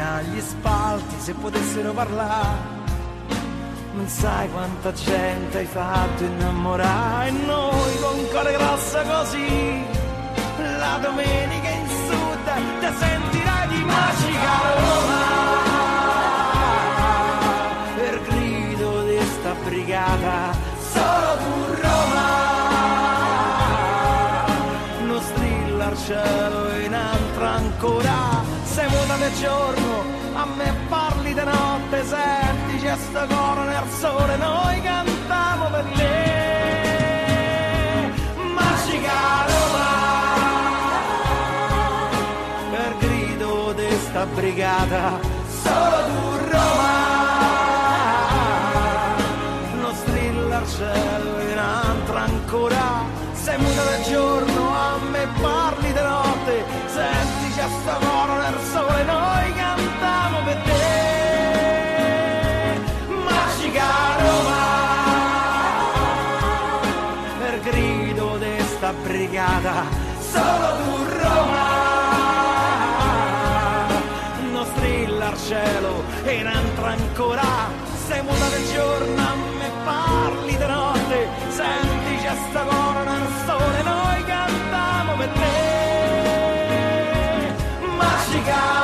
agli spalti se potessero parlare. Non sai quanta gente hai fatto innamorare. Noi con cuore grosso così la domenica in sud te sentirai di magica Roma. Per grido di sta brigata solo tu Roma. Non strilla al cielo in altra ancora del giorno a me parli di notte senti c'è sto coro nel sole noi cantiamo per lei magica Roma per grido di sta brigata solo tu Roma. Non strilla al cielo in altra ancora sei muta del giorno a me parli di notte senti c'è sto coro nel sole noi cantiamo per te. Magica Roma per grido di sta brigata solo tu Roma. Non strilla al cielo e in altra ancora sei muta del giorno magica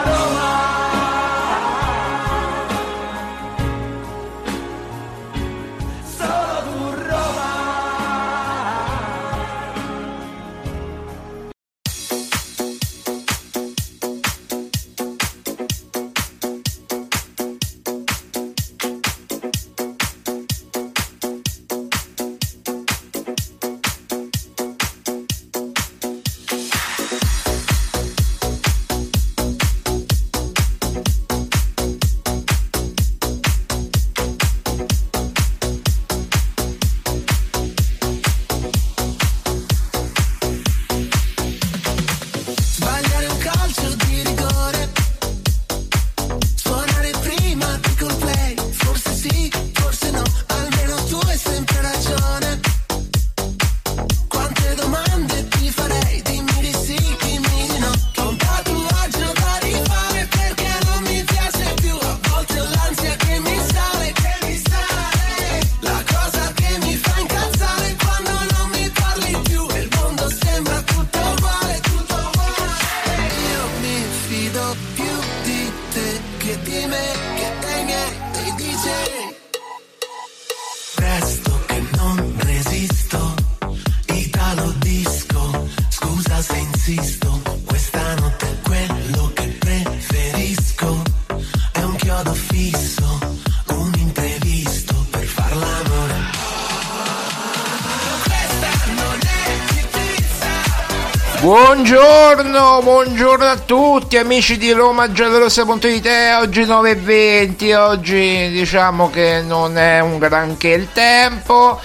Buongiorno, buongiorno a tutti amici di Roma Giallorossa.it Oggi 9.20, oggi diciamo che non è un granché il tempo.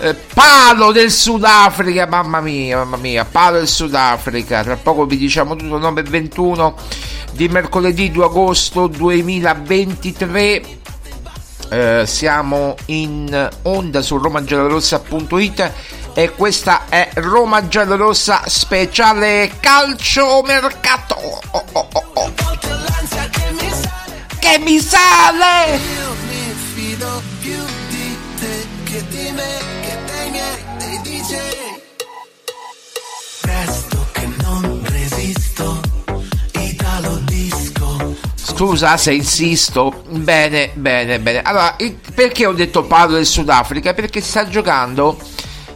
Eh, Palo del Sudafrica, mamma mia, mamma mia, palo del Sudafrica. Tra poco vi diciamo tutto, 9.21 di mercoledì 2 agosto 2023 eh, Siamo in onda su romagiallorossa.it e questa è Roma Giallorossa speciale calcio mercato oh, oh, oh, oh. che mi sale Io mi fido più di te che di me, che dei miei, dei DJ. Presto che non resisto, Italo disco. scusa se insisto bene bene bene allora perché ho detto parlo del Sudafrica perché sta giocando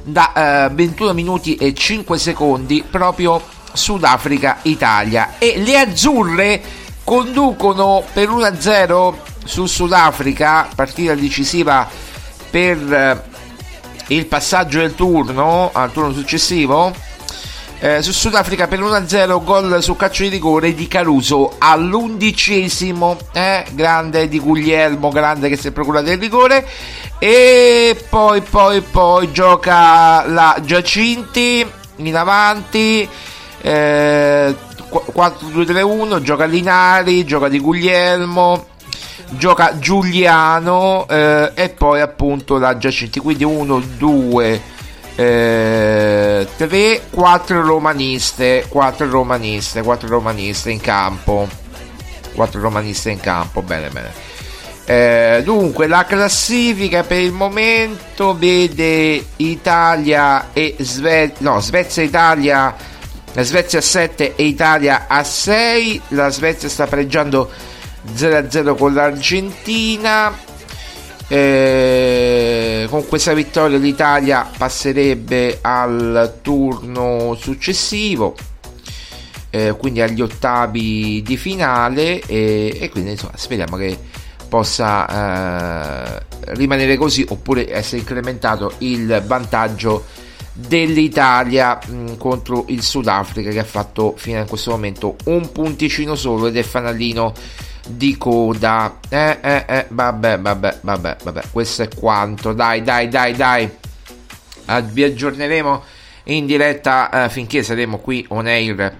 da eh, 21 minuti e 5 secondi proprio Sudafrica-Italia e le azzurre conducono per 1-0 su Sudafrica partita decisiva per eh, il passaggio del turno al turno successivo eh, su Sudafrica per 1-0 gol su calcio di rigore di Caruso all'undicesimo eh, grande di Guglielmo grande che si è procurato il rigore. E poi poi poi gioca la Giacinti in avanti eh, 4-2-3-1 gioca Linari gioca di Guglielmo gioca Giuliano eh, e poi appunto la Giacinti. Quindi 1 2 3 4 romaniste 4 romaniste 4 romaniste in campo. 4 romaniste in campo bene bene. Eh, dunque la classifica per il momento vede Italia e Svezia no Svezia Italia la Svezia a 7 e Italia a 6 la Svezia sta pareggiando 0-0 con l'Argentina eh, con questa vittoria l'Italia passerebbe al turno successivo eh, quindi agli ottavi di finale e, e quindi insomma speriamo che possa eh, rimanere così oppure essere incrementato il vantaggio dell'Italia mh, contro il Sudafrica che ha fatto fino a questo momento un punticino solo ed è fanalino di coda. Eh eh eh vabbè vabbè vabbè vabbè questo è quanto. Dai dai dai dai. Ah, vi aggiorneremo in diretta eh, finché saremo qui on air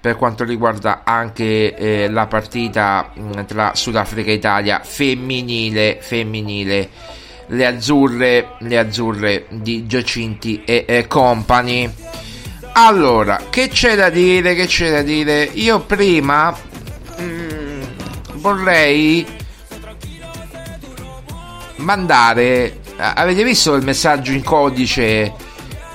per quanto riguarda anche eh, la partita mh, tra Sudafrica e Italia femminile femminile le azzurre le azzurre di Giacinti e, e company allora che c'è da dire che c'è da dire? Io prima mm, vorrei mandare avete visto il messaggio in codice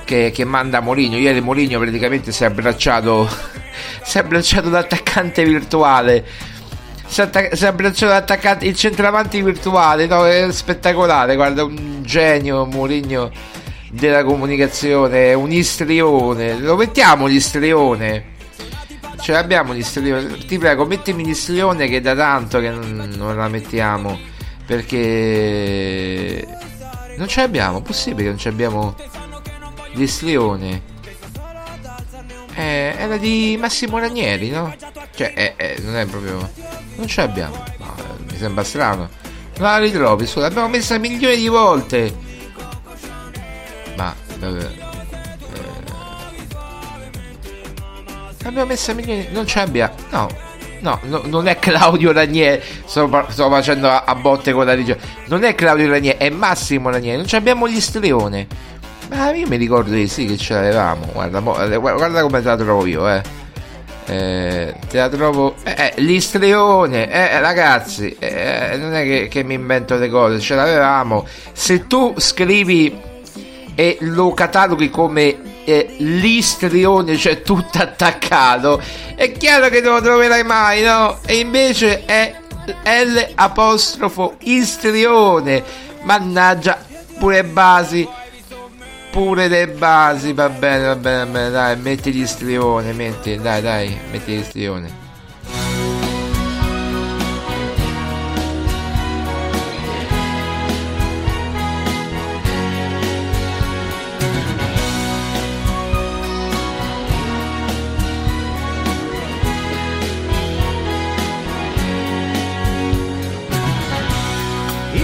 che, che manda Moligno ieri Moligno praticamente si è abbracciato si è abbracciato l'attaccante virtuale si attac- si è abbracciato l'attaccante il centravanti virtuale no, è spettacolare guarda un genio Moligno della comunicazione un istrione. Lo mettiamo l'istrione ce l'abbiamo l'istrione ti prego mettimi l'istrione che da tanto che non, non la mettiamo perché non ce l'abbiamo possibile che non ce l'abbiamo l'istrione eh, era di Massimo Ranieri no? cioè eh, eh, non è proprio non ce l'abbiamo no, eh, mi sembra strano non la ritrovi scusa l'abbiamo messa milioni di volte ma vabbè L'abbiamo messa milioni. Non ce l'abbiamo. No. No, no, non è Claudio Ranieri. Sto, sto facendo a, a botte con la regione. Non è Claudio Ranieri, è Massimo Ranieri. Non abbiamo gli strione. Ma io mi ricordo di sì che ce l'avevamo. Guarda, eh, guarda, come te la trovo io, eh. Eh, te la trovo. Eh, eh, l'istrione, eh, ragazzi, eh, non è che, che mi invento le cose, ce l'avevamo. Se tu scrivi e lo cataloghi come eh, l'istrione, cioè tutto attaccato, è chiaro che non lo troverai mai, no? E invece è L istrione. Mannaggia, pure basi pure le basi, va bene, va bene, va bene, dai, metti gli strione, metti, dai, dai, metti gli strione.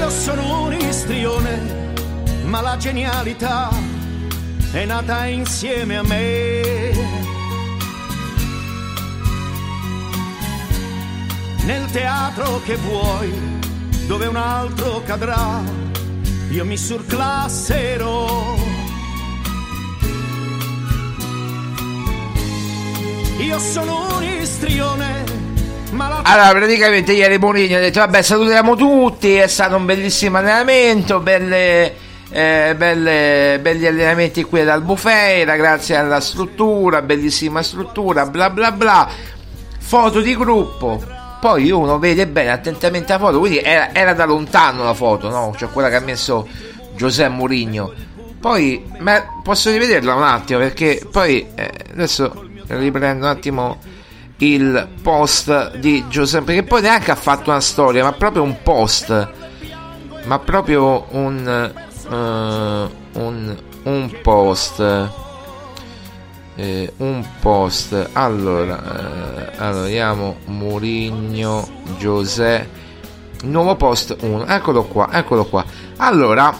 Sono istrione, ma la genialità è nata insieme a me. Nel teatro che vuoi, dove un altro cadrà, io mi surclasserò. Io sono un istrione allora, praticamente ieri Mourinho ha detto: Vabbè, salutiamo tutti. È stato un bellissimo allenamento. Belle, eh, belle, belli allenamenti qui ad Albufeira. Grazie alla struttura, bellissima struttura. Bla bla bla. Foto di gruppo. Poi uno vede bene attentamente la foto. Quindi era, era da lontano la foto, no? Cioè quella che ha messo Giuseppe Mourinho. Poi, posso rivederla un attimo perché poi eh, adesso riprendo un attimo il post di Giuseppe, che poi neanche ha fatto una storia, ma proprio un post, ma proprio un, uh, un, un post. Eh, un post. Allora, eh, allora Murigno Giuseppe nuovo post 1 eccolo qua eccolo qua. Allora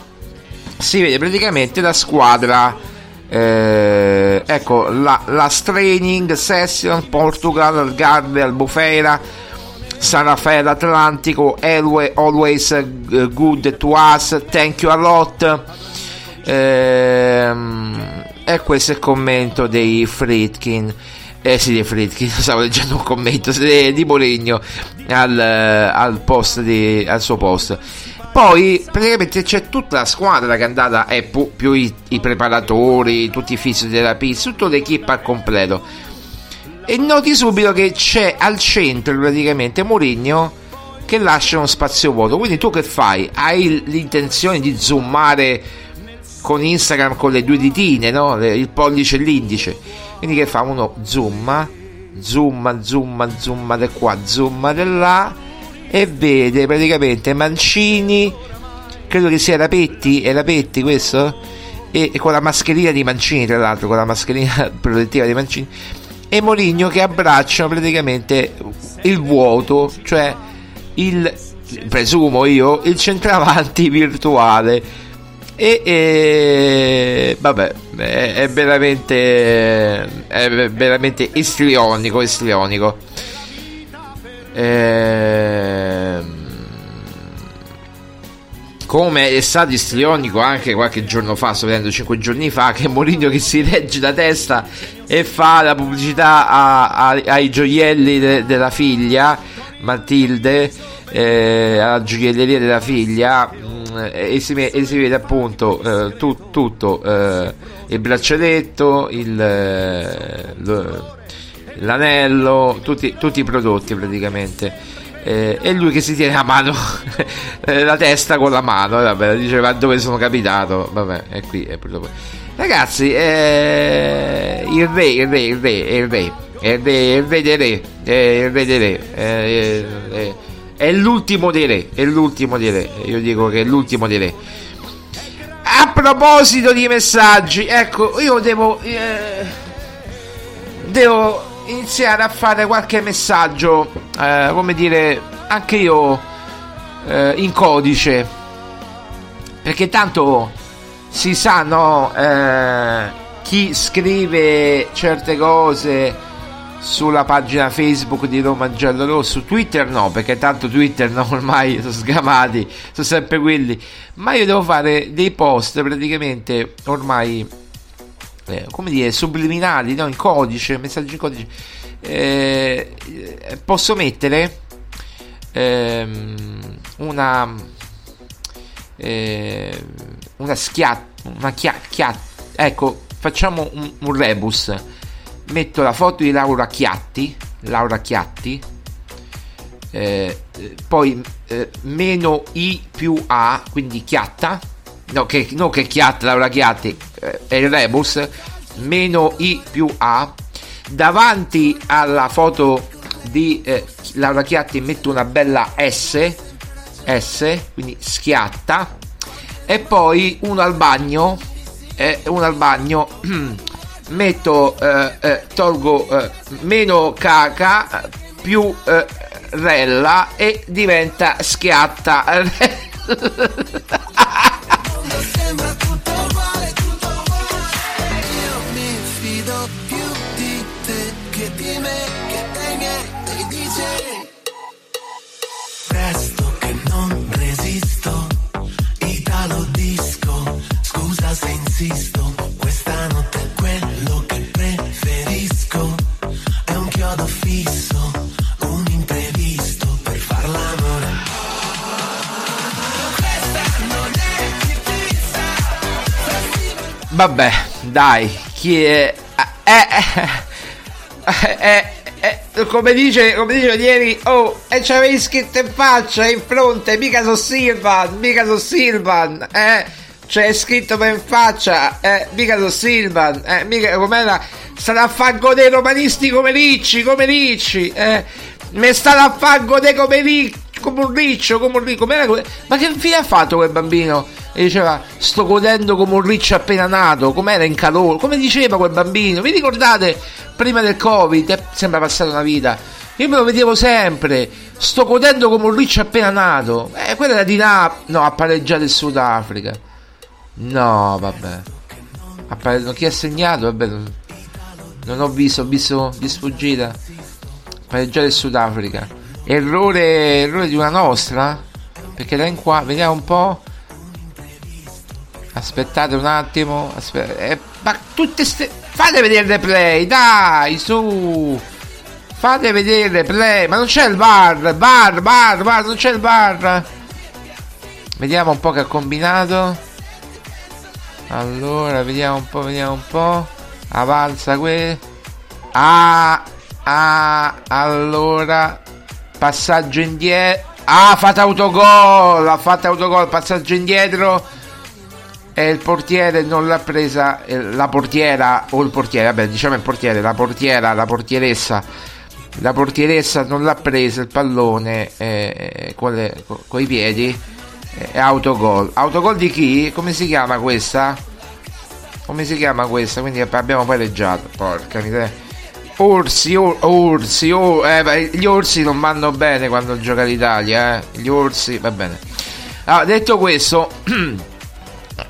si vede praticamente la squadra. Eh, ecco la, la Training Session Portugal Algarve Albufeira San Raffaele Atlantico Always eh, Good to Us Thank you a lot ehm, e questo è il commento dei Fritkin eh sì, di Fritkin, stavo leggendo un commento di, Moligno al, al, post di, al suo post. Poi praticamente c'è tutta la squadra che è andata, e più, più i, i, preparatori, tutti i fisioterapisti, tutta l'equipe al completo. E noti subito che c'è al centro praticamente Mourinho che lascia uno spazio vuoto. Quindi tu che fai? Hai l'intenzione di zoomare con Instagram con le due ditine, no? il pollice e l'indice. Quindi che fa? Uno zoom, zoom, zoom, zoom da qua, zoom da là e vede praticamente Mancini, credo che sia Rapetti, è Rapetti questo? E, e con la mascherina di Mancini, tra l'altro, con la mascherina protettiva di Mancini, e Moligno che abbracciano praticamente il vuoto, cioè il, presumo io, il centravanti virtuale. E, e vabbè, è, è veramente, è veramente istrionico, istrionico. Ehm, come è stato istrionico anche qualche giorno fa, sto vedendo 5 giorni fa, che Mourinho che si regge la testa e fa la pubblicità a, a, ai gioielli de, della figlia Matilde, eh, alla gioielleria della figlia mm, e, si, e, si, vede appunto eh, tu, tutto eh, il braccialetto, il, eh, lo, l'anello, tutti, tutti i prodotti praticamente. Eh, e lui che si tiene la mano, eh, la testa con la mano, vabbè, diceva dove sono capitato, vabbè, è qui, è purtroppo. Ragazzi, eh, il re, il re, il re, il re, il re, il re dei re, eh, il re dei re, eh, eh, è l'ultimo dei re, è l'ultimo dei re, io dico che è l'ultimo dei re. A proposito di messaggi, ecco, io devo... devo iniziare a fare qualche messaggio, eh, come dire, anche io eh, in codice, perché tanto si sa, no, eh, chi scrive certe cose sulla pagina Facebook di Roma Giallo Rosso, Twitter no, perché tanto Twitter no, ormai sono sgamati, sono sempre quelli, ma io devo fare dei post praticamente ormai eh, come dire, subliminali, no? in codice, messaggi in codice, eh, posso mettere ehm, una, eh, una schiatta, una chia, chia, ecco, facciamo un, un, rebus, metto la foto di Laura Chiatti, Laura Chiatti, eh, poi eh, meno I più A, quindi Chiatta, no che, no, che Chiatti, Laura Chiatti eh, è il rebus, meno I più A, davanti alla foto di eh, Laura Chiatti metto una bella S, S, quindi schiatta, e poi uno al bagno, eh, uno al bagno, metto, eh, eh, tolgo eh, meno caca più eh, rella e diventa schiatta. sembra tutto uguale, tutto uguale. Io mi fido più di te che di me, che dei miei, dei DJ. Presto che non resisto, Italo disco, scusa se insisto. Vabbè, dai, chi è... Eh, eh, eh, eh, come dice, come dice ieri, oh, e c'avevi scritto in faccia, in fronte, mica so Silvan, mica so Silvan, eh, c'è scritto per in faccia, eh, mica so Silvan, eh, mica, com'era, sarà a fango dei romanisti come Ricci, come Ricci, eh, mi sta a fango dei come Ricci, come un riccio, come un riccio, ma che fine ha fatto quel bambino? E diceva, sto godendo come un riccio appena nato, com'era in calore, come diceva quel bambino, vi ricordate prima del covid, eh, sembra passata una vita, io me lo vedevo sempre, sto godendo come un riccio appena nato, eh, quella era di Napoli, no, ha pareggiato il Sudafrica, no, vabbè, Appare... chi ha segnato, vabbè, non, ho visto, ho visto di sfuggita, pareggiato il Sudafrica, errore, errore di una nostra, perché da in qua, vediamo un po', Aspettate un attimo. Aspetta, eh, ma tutte ste. Fate vedere il replay, dai, su. Fate vedere il replay. Ma non c'è il bar. Bar, bar, bar, non c'è il bar. Vediamo un po' che ha combinato. Allora, vediamo un po', vediamo un po'. Avanza qui. Ah, ah, allora. Passaggio indietro. Ah, ha fatto autogol. Ha fatto autogol. Passaggio indietro e il portiere non l'ha presa eh, la portiera o il portiere, vabbè diciamo il portiere, la portiera, la portieressa la portieressa non l'ha presa il pallone eh, con, le, con, i piedi e eh, autogol autogol di chi? come si chiama questa? come si chiama questa? quindi abbiamo pareggiato porca miseria Orsi, or, orsi, or, eh, gli orsi non vanno bene quando gioca l'Italia, eh. Gli orsi, va bene. Allora, detto questo,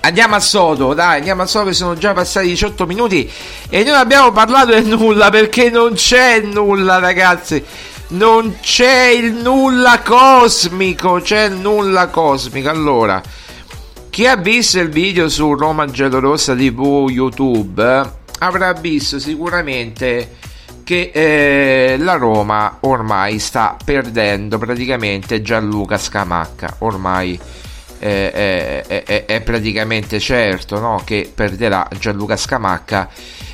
Andiamo a Sodo, dai, andiamo a Sodo che sono già passati 18 minuti e non abbiamo parlato di nulla perché non c'è nulla, ragazzi. Non c'è il nulla cosmico, c'è il nulla cosmico. Allora, chi ha visto il video su Roma Giallorossa TV YouTube avrà visto sicuramente che eh, la Roma ormai sta perdendo praticamente Gianluca Scamacca. Ormai è, è, è praticamente certo no? che perderà Gianluca Scamacca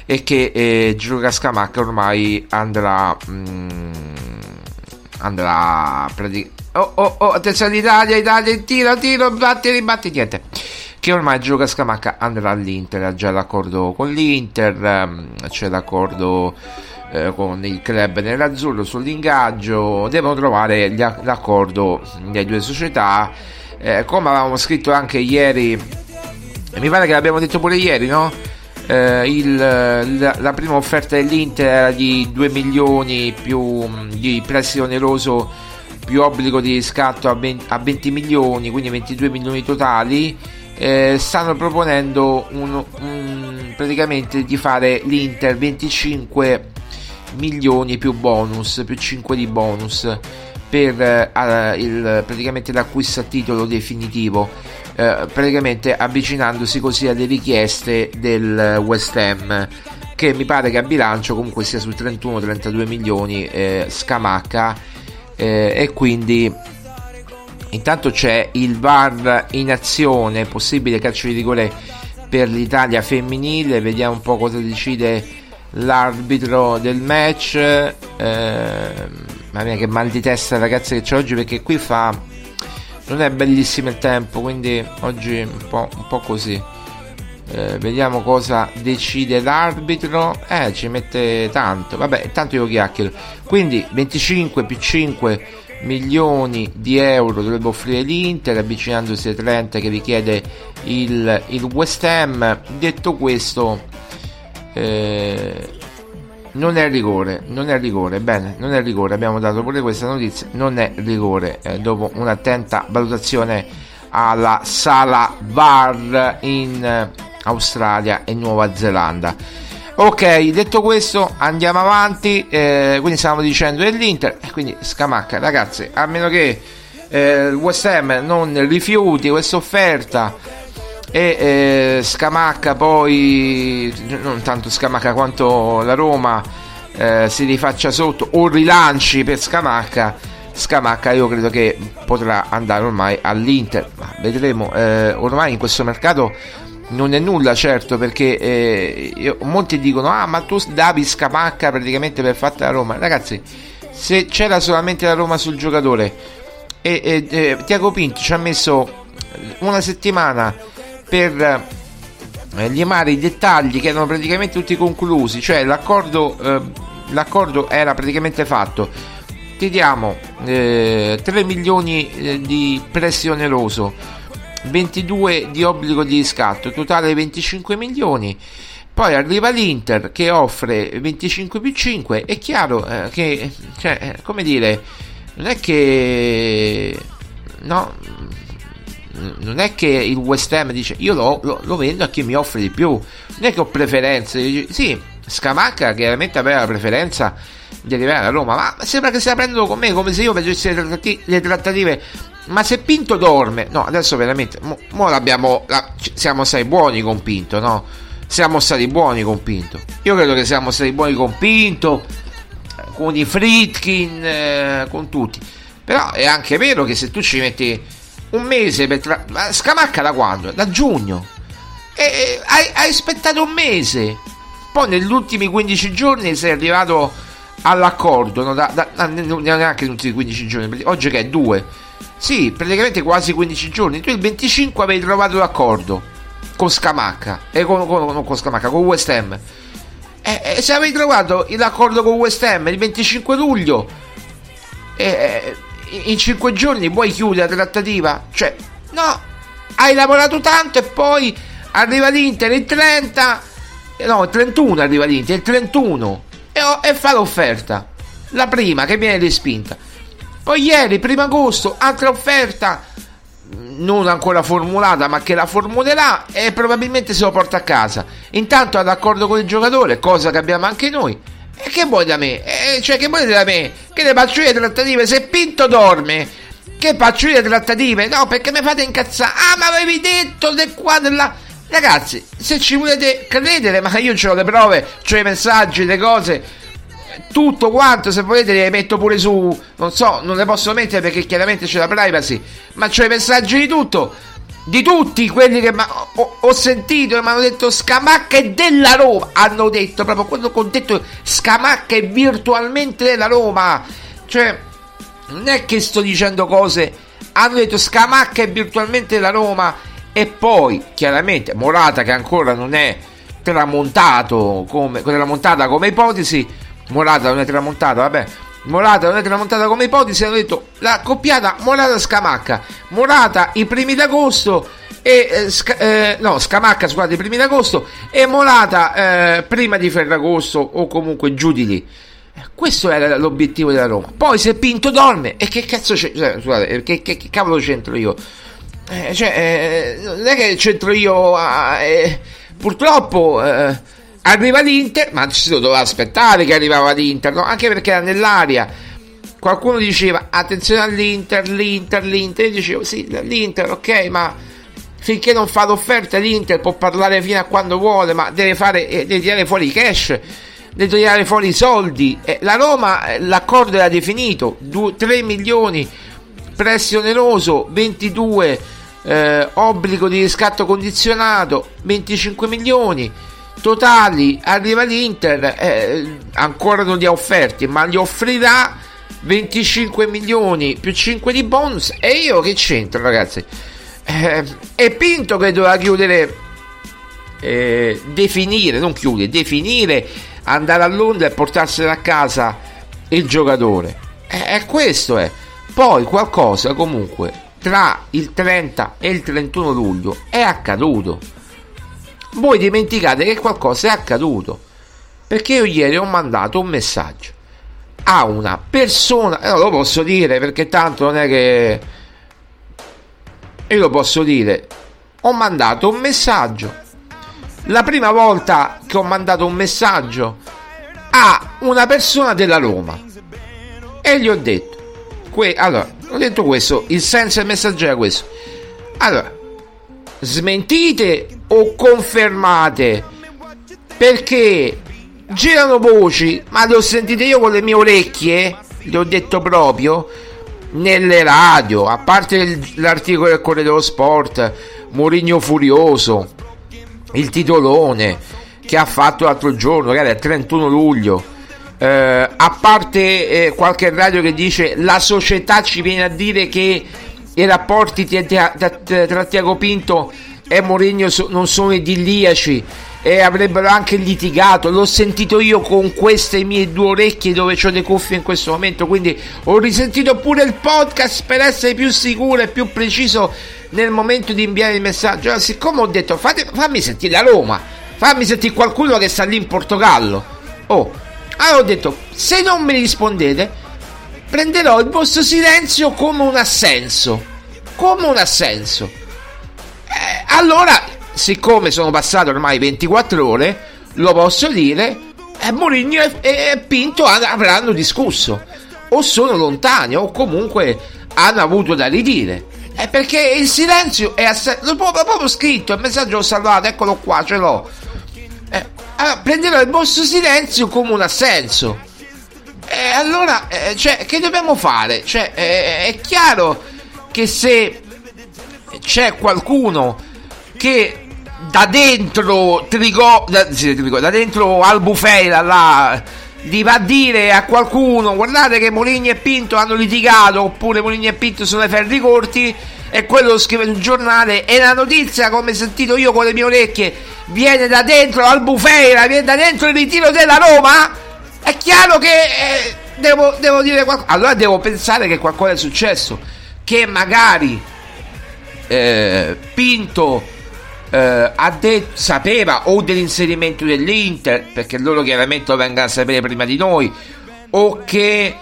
e che eh, Gianluca Scamacca ormai andrà mm, andrà praticamente oh oh oh attenzione Italia Italia tiro tiro batti ribatti niente che ormai Gianluca Scamacca andrà all'Inter ha già l'accordo con l'Inter ehm, c'è l'accordo eh, con il club nell'azzurro sull'ingaggio devono trovare l'accordo delle due società eh, come avevamo scritto anche ieri, mi pare che l'abbiamo detto pure ieri, no? Eh, il, la, la, prima offerta dell'Inter era di 2 milioni più di prestito oneroso più obbligo di riscatto a 20, a 20 milioni, quindi 22 milioni totali. Eh, stanno proponendo un, un, praticamente di fare l'Inter 25 milioni più bonus, più 5 di bonus per eh, il, praticamente l'acquisto a titolo definitivo, eh, praticamente avvicinandosi così alle richieste del West Ham che mi pare che a bilancio comunque sia su 31-32 milioni eh, scamacca eh, e quindi intanto c'è il VAR in azione possibile calcio di rigore per l'Italia femminile vediamo un po' cosa decide l'arbitro del match eh, Mamma mia che mal di testa ragazzi che c'è oggi perché qui fa... Non è bellissimo il tempo, quindi oggi un po', un po così. Eh, vediamo cosa decide l'arbitro. Eh, ci mette tanto. Vabbè, tanto io chiacchiero. Quindi 25 più 5 milioni di euro dovrebbe offrire l'Inter, avvicinandosi ai 30 che richiede il, il West Ham. Detto questo, eh, non è rigore, non è rigore, bene, non è rigore, abbiamo dato pure questa notizia, non è rigore, eh, dopo un'attenta valutazione alla sala VAR in eh, Australia e Nuova Zelanda. Ok, detto questo, andiamo avanti, eh, quindi stavamo dicendo dell'Inter, quindi Scamacca, ragazzi, a meno che eh, il West Ham non rifiuti questa offerta e eh, Scamacca poi non tanto Scamacca quanto la Roma eh, si rifaccia sotto o rilanci per Scamacca. Scamacca io credo che potrà andare ormai all'Inter ma vedremo eh, ormai in questo mercato non è nulla certo perché eh, io, molti dicono ah ma tu davi Scamacca praticamente per fatta la Roma. Ragazzi se c'era solamente la Roma sul giocatore e, e, e Tiago Pinto ci ha messo una settimana per eh, limare i dettagli che erano praticamente tutti conclusi cioè l'accordo, eh, l'accordo era praticamente fatto. Ti diamo eh, 3 milioni eh, di prestito oneroso 22 di obbligo di riscatto totale 25 milioni. Poi arriva l'Inter che offre 25 più 5 è chiaro eh, che cioè, eh, come dire non è che no non è che il West Ham dice io lo, lo, lo vendo a chi mi offre di più non è che ho preferenze sì Scamacca chiaramente aveva la preferenza di arrivare a Roma, ma sembra che stia prendendo con me come se io facessi le, trattati- le trattative. Ma se Pinto dorme, no, adesso veramente, mo, mo l'abbiamo, la, siamo stati buoni con Pinto, no? Siamo stati buoni con Pinto. Io credo che siamo stati buoni con Pinto, con i Fritkin, eh, con tutti. Però è anche vero che se tu ci metti un mese per tra... ma Scamacca da quando? Da giugno. E, e hai, hai aspettato un mese. Poi negli ultimi 15 giorni sei arrivato all'accordo, no? da, da, neanche tutti i 15 giorni, oggi che è 2, sì, praticamente quasi 15 giorni, tu il 25 avevi trovato l'accordo con Scamacca, e con, con, non con Scamacca, con West Ham. E, e se avevi trovato l'accordo con West Ham il 25 luglio, e, in 5 giorni vuoi chiudere la trattativa? Cioè, no, hai lavorato tanto e poi arriva l'Inter il 30, no, il 31 arriva l'Inter, il 31 e, e fa l'offerta. La prima che viene respinta. Poi ieri, primo agosto, altra offerta non ancora formulata, ma che la formulerà e probabilmente se lo porta a casa. Intanto è d'accordo con il giocatore, cosa che abbiamo anche noi. E che vuoi da me? Eh, cioè, che vuoi da me? Che le faccio io trattative? Se Pinto dorme, che faccio io trattative? No, perché mi fate incazzare. Ah, ma avevi detto del qua, della... Ragazzi, se ci volete credere, ma io ho le prove, ho i messaggi, le cose, tutto quanto, se volete le metto pure su, non so, non le posso mettere perché chiaramente c'è la privacy, ma ho i messaggi di tutto, di tutti quelli che ho, ho, sentito e mi hanno detto Scamacca è della Roma, hanno detto proprio quello che ho detto Scamacca è virtualmente della Roma, cioè non è che sto dicendo cose, hanno detto Scamacca è virtualmente della Roma. E poi chiaramente Morata che ancora non è tramontato come, tramontata come ipotesi Morata non è tramontata vabbè Morata non è tramontata come ipotesi hanno detto la coppiata Morata Scamacca. Morata i primi d'agosto e eh, sca, eh, no Scamacca scusate i primi d'agosto e Morata eh, prima di Ferragosto o comunque giù di lì. Questo era l'obiettivo della Roma. Poi se Pinto dorme e che cazzo c'è cioè, scusate che, che, che cavolo c'entro io? Eh, cioè, eh, non è che c'entro io. Eh, purtroppo eh, arriva l'Inter, ma si doveva aspettare che arrivava l'Inter, no? anche perché era nell'aria. Qualcuno diceva attenzione all'Inter, l'Inter, l'Inter. Io dicevo sì, l'Inter, ok, ma finché non fa l'offerta l'Inter può parlare fino a quando vuole, ma deve, fare, eh, deve tirare fuori i cash, deve tirare fuori i soldi. Eh, la Roma, eh, l'accordo era definito, 2, 3 milioni, prezzo oneroso, 22 eh, obbligo di riscatto condizionato 25 milioni totali arriva l'Inter eh, ancora non li ha offerti ma gli offrirà 25 milioni più 5 di bonus. E io che c'entro ragazzi? Eh, è Pinto che dovrà chiudere eh, definire non chiudere definire andare a Londra e portarsene a casa il giocatore. Eh, questo è poi qualcosa comunque tra il 30 e il 31 luglio è accaduto. Voi dimenticate che qualcosa è accaduto. Perché io ieri ho mandato un messaggio a una persona, e non lo posso dire perché tanto non è che... Io lo posso dire. Ho mandato un messaggio. La prima volta che ho mandato un messaggio a una persona della Roma. E gli ho detto, que- allora, ho detto questo, il senso del messaggio era questo. Allora, smentite o confermate? Perché girano voci, ma le ho sentite io con le mie orecchie, le ho detto proprio, nelle radio, a parte l'articolo del Corriere dello Sport, Mourinho furioso, il titolone che ha fatto l'altro giorno, magari il 31 luglio. Eh, a parte eh, qualche radio che dice la società ci viene a dire che i rapporti tra, tra, tra Tiago Pinto e Mourinho non sono idilliaci e avrebbero anche litigato. L'ho sentito io con queste mie due orecchie dove ho le cuffie in questo momento. Quindi ho risentito pure il podcast per essere più sicuro e più preciso nel momento di inviare il messaggio. Allora, siccome ho detto fate, fammi sentire a Roma, fammi sentire qualcuno che sta lì in Portogallo. Oh, allora ho detto se non mi rispondete, prenderò il vostro silenzio come un assenso. Come un assenso. Eh, allora siccome sono passate ormai 24 ore, lo posso dire, eh, Mourinho e, e Pinto avranno discusso, o sono lontani, o comunque hanno avuto da ridire. Eh, perché il silenzio è assente. L'ho proprio scritto, il messaggio l'ho salvato, eccolo qua, ce l'ho. Eh, allora, prenderò il vostro silenzio come un assenso. E eh, allora, eh, cioè, che dobbiamo fare? Cioè, eh, è chiaro che se c'è qualcuno che da dentro Trigo, da, sì, Trigo, da dentro Albufeira là gli va a dire a qualcuno guardate che Moligni e Pinto hanno litigato oppure Moligni e Pinto sono ai ferri corti e quello lo scrive sul giornale e la notizia come sentito io con le mie orecchie viene da dentro Albufeira viene da dentro il ritiro della Roma è chiaro che eh, devo, devo dire qualcosa allora devo pensare che qualcosa è successo che magari eh, Pinto eh, detto, sapeva o dell'inserimento dell'Inter, perché loro chiaramente lo vengono a sapere prima di noi, o che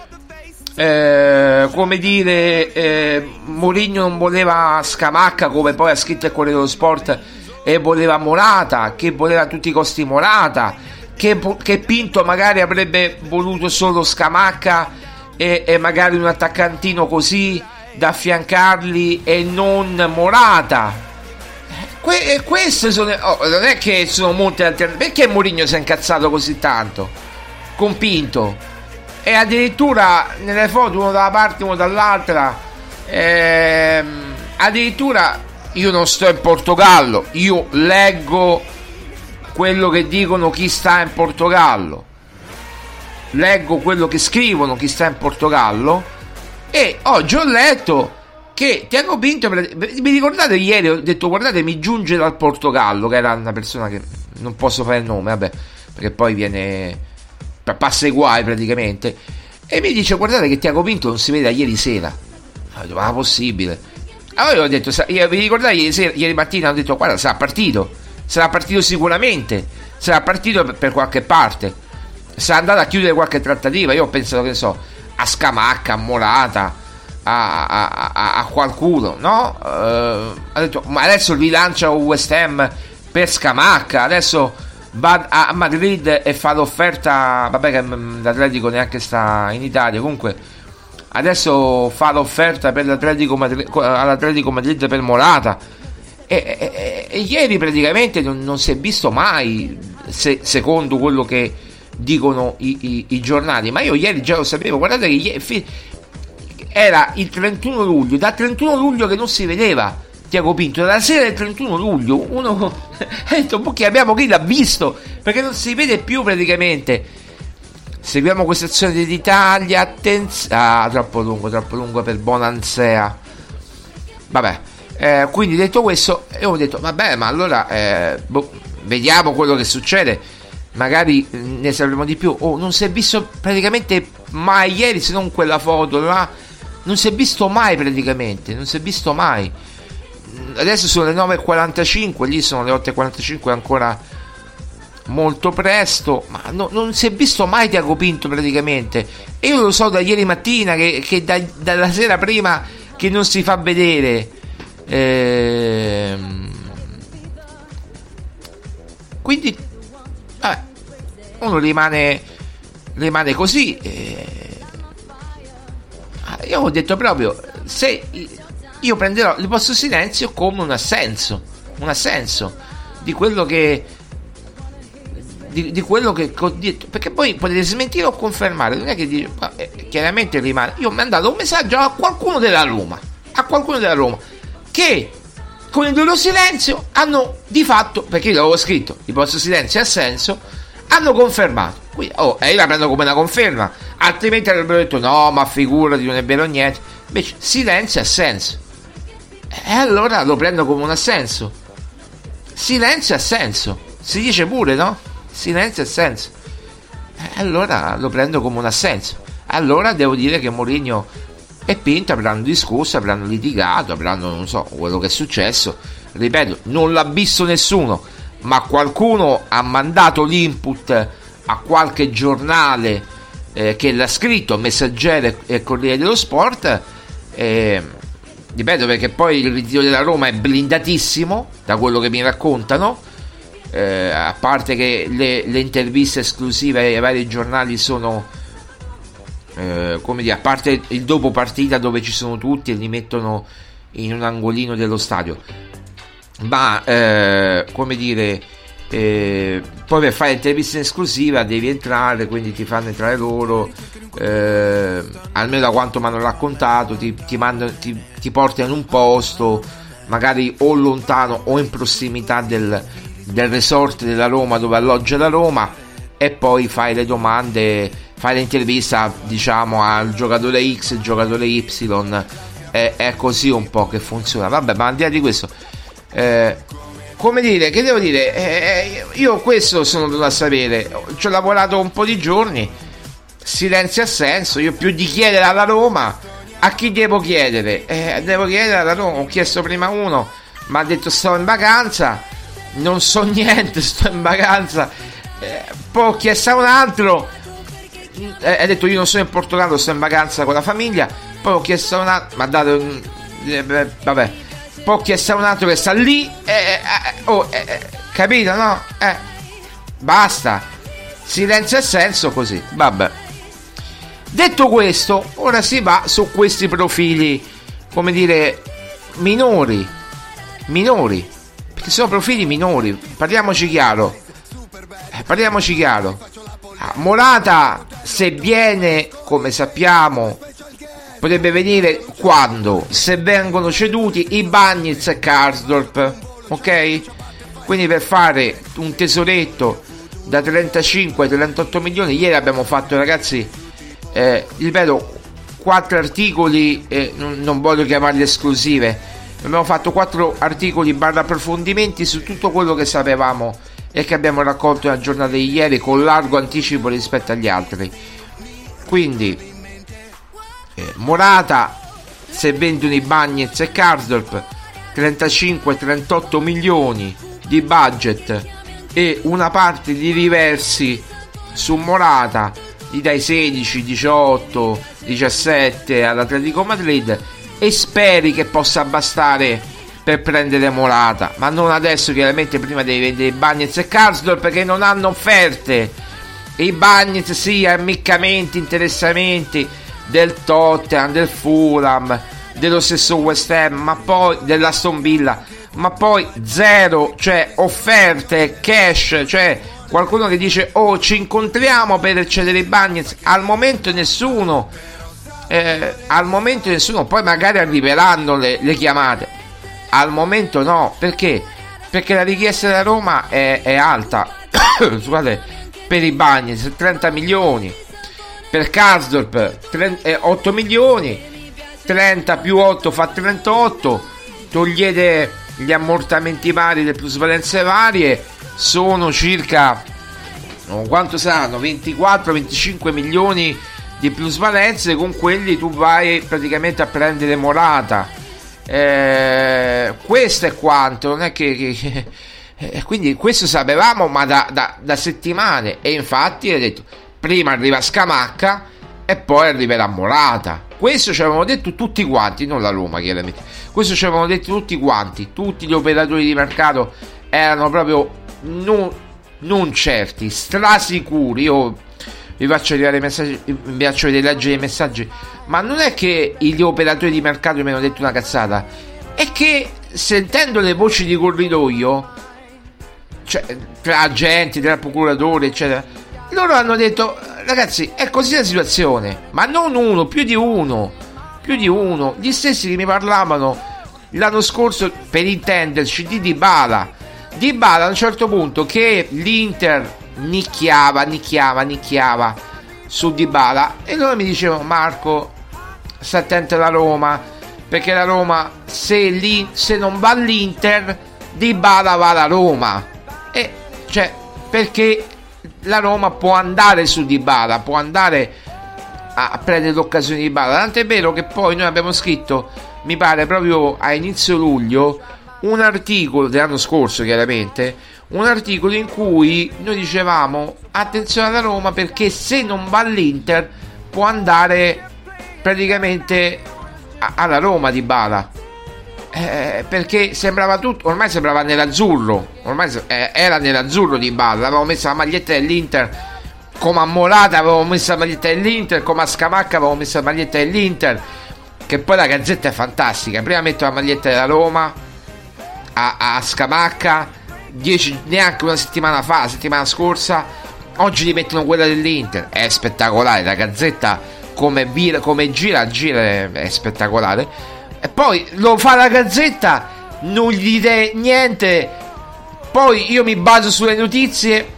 eh, come dire eh, Mourinho non voleva Scamacca come poi ha scritto il Corriere dello Sport e voleva Morata che voleva a tutti i costi Morata che, che Pinto magari avrebbe voluto solo Scamacca e, e magari un attaccantino così da affiancarli e non Morata Que- queste sono. Oh, non è che sono molte alternative. Perché Mourinho si è incazzato così tanto? Con Pinto. E addirittura nelle foto uno da una parte uno dall'altra. Ehm, addirittura io non sto in Portogallo. Io leggo quello che dicono chi sta in Portogallo. Leggo quello che scrivono chi sta in Portogallo. E oggi ho letto che Tiago Pinto mi ricordate ieri ho detto guardate mi giunge dal Portogallo che era una persona che non posso fare il nome vabbè perché poi viene passa i guai praticamente e mi dice guardate che Tiago Pinto non si vede da ieri sera ma possibile allora io ho detto vi ricordate ieri, sera, ieri mattina ho detto guarda sarà partito sarà partito sicuramente sarà partito per, qualche parte sarà andato a chiudere qualche trattativa io ho pensato che so a Scamacca a Morata a, a, a qualcuno, no? Uh, ha detto, ma adesso rilancia West Ham per Scamacca, adesso va a Madrid e fa l'offerta, vabbè che mm, l'Atletico neanche sta in Italia, comunque adesso fa l'offerta per l'Atletico Madrid, all'Atletico Madrid per Morata. E, e, e, ieri praticamente non, non, si è visto mai, se, secondo quello che dicono i, i, i, giornali. Ma io ieri già lo sapevo. Guardate che ieri, era il 31 luglio, da 31 luglio che non si vedeva Tiago Pinto, dalla sera del 31 luglio, uno ha detto che abbiamo chi l'ha visto, perché non si vede più praticamente. Seguiamo questa azione dell'Italia, attenzione, ah, troppo lungo, troppo lungo per Bonansea. Vabbè, eh, quindi detto questo, io ho detto, vabbè, ma allora eh, boh, vediamo quello che succede. Magari ne sapremo di più. Oh, non si è visto praticamente mai ieri, se non quella foto là non si è visto mai praticamente, non si è visto mai. Adesso sono le 9.45, lì sono le 8.45 ancora molto presto, ma no, non si è visto mai Tiago Pinto praticamente. Io lo so da ieri mattina che, che da, dalla sera prima che non si fa vedere. Ehm, quindi vabbè, uno rimane, rimane così. Eh, io ho detto proprio, se io prenderò il vostro silenzio come un assenso, un assenso di quello che di, di, quello che ho detto perché poi potete smentire o confermare non è che dice, eh, chiaramente rimane io ho mandato un messaggio a qualcuno della Roma a qualcuno della Roma che con il loro silenzio hanno di fatto, perché io l'avevo scritto, il vostro silenzio ha senso, hanno confermato. Quindi, oh, e io la prendo come una conferma, altrimenti avrebbero detto no, ma figurati, non è vero niente. Invece, silenzio ha senso. E allora lo prendo come un assenso. Silenzio ha senso. Si dice pure, no? Silenzio ha senso. E allora lo prendo come un assenso. Allora devo dire che Mourinho e Pinto avranno discusso, avranno litigato, avranno, non so, quello che è successo. Ripeto, non l'ha visto nessuno, ma qualcuno ha mandato l'input a qualche giornale eh, che l'ha scritto, Messaggero e Corriere dello Sport. Eh, ripeto perché poi il ritiro della Roma è blindatissimo da quello che mi raccontano. Eh, a parte che le, le interviste esclusive ai vari giornali sono eh, come dire, a parte il dopo partita dove ci sono tutti e li mettono in un angolino dello stadio, ma eh, come dire, eh, poi per fare intervista in esclusiva devi entrare, quindi ti fanno entrare loro, eh, almeno da quanto mi hanno raccontato, ti, ti, mandano, ti, ti portano in un posto, magari o lontano o in prossimità del, del resort della Roma dove alloggia la Roma e poi fai le domande fai l'intervista diciamo al giocatore X il giocatore Y è, è, così un po' che funziona. Vabbè ma al di là di questo eh, come dire che devo dire? Eh, eh io questo sono venuto a sapere. Ci ho lavorato un po' di giorni silenzio senso io più di chiedere alla Roma a chi devo chiedere? Eh, devo chiedere alla Roma ho chiesto prima uno mi ha detto sto in vacanza non so niente sto in vacanza eh, poi ho chiesto a un altro eh, ha detto io non sono in Portogallo, sto in vacanza con la famiglia. Poi ho chiesto a un altro, mi ha dato un, eh, vabbè. Poi ho chiesto a un altro che sta lì. Eh, eh, eh oh, capito, no? Eh, basta. Silenzio e senso così. Vabbè. Detto questo, ora si va su questi profili, come dire, minori. Minori. Perché sono profili minori. Parliamoci chiaro. parliamoci chiaro. Ah, Morata, se viene, come sappiamo, potrebbe venire quando? Se vengono ceduti i Bagnets e Karsdorp, ok? Quindi per fare un tesoretto da 35-38 milioni, ieri abbiamo fatto ragazzi, eh, ripeto, quattro articoli, eh, non, non voglio chiamarli esclusive, abbiamo fatto quattro articoli barra approfondimenti su tutto quello che sapevamo e che abbiamo raccolto nella giornata di ieri con largo anticipo rispetto agli altri. Quindi eh, Morata, se vendono i Bagnets e Karsdorp, 35-38 milioni di budget e una parte di riversi su Morata gli dai 16, 18, 17 all'Atletico Madrid e speri che possa bastare per prendere Morata, ma non adesso chiaramente prima devi vendere Bagnets e Karsdorp perché non hanno offerte. I Bagnets sì, ammiccamenti, interessamenti del Tottenham, del Fulham, dello stesso West Ham, ma poi dell'Aston Villa, ma poi zero, cioè offerte, cash, cioè qualcuno che dice oh ci incontriamo per cedere i Bagnets, al momento nessuno. Eh, al momento nessuno, poi magari arriveranno le, le chiamate al momento no, perché? Perché la richiesta della Roma è, è alta. Scusate, per i bagni 30 milioni, per Karsdorp 8 milioni, 30 più 8 fa 38, togliete gli ammortamenti vari, le plusvalenze varie, sono circa quanto saranno 24-25 milioni di plusvalenze. Con quelli tu vai praticamente a prendere Morata eh, questo è quanto, non è che, che eh, quindi questo sapevamo ma da, da, da settimane e infatti hai detto prima arriva Scamacca e poi arriverà Morata. Questo ci avevano detto tutti quanti, non la Roma chiaramente. Questo ci avevano detto tutti quanti, tutti gli operatori di mercato erano proprio non, non certi, strasicuri. Io vi faccio arrivare messaggi, vi faccio vedere leggere i messaggi, ma non è che gli operatori di mercato mi hanno detto una cazzata, è che sentendo le voci di corridoio, cioè tra agenti, tra procuratori, eccetera, loro hanno detto, ragazzi, è così la situazione, ma non uno, più di uno, più di uno, gli stessi che mi parlavano l'anno scorso per intenderci di Dybala. Dybala a un certo punto che l'Inter nicchiava nicchiava nicchiava su Dybala e loro mi dicevano Marco sta attento alla Roma perché la Roma se, lì, se non va all'Inter Dybala va alla Roma. E cioè perché la Roma può andare su Dybala può andare a prendere l'occasione di Dybala tant'è vero che poi noi abbiamo scritto mi pare proprio a inizio luglio un articolo dell'anno scorso chiaramente un articolo in cui noi dicevamo attenzione alla Roma perché se non va all'Inter può andare praticamente alla Roma di Bala. Eh, perché sembrava tutto ormai sembrava nell'azzurro ormai eh, era nell'azzurro di Bala avevamo messo la maglietta dell'Inter come a Morata avevamo messo la maglietta dell'Inter come a Scamacca avevamo messo la maglietta dell'Inter che poi la gazzetta è fantastica prima metto la maglietta della Roma a, a Scamacca 10, neanche una settimana fa la settimana scorsa oggi gli mettono quella dell'Inter. È spettacolare la gazzetta come, vira, come gira gira è, è spettacolare. E poi lo fa la gazzetta non gli dite niente. Poi io mi baso sulle notizie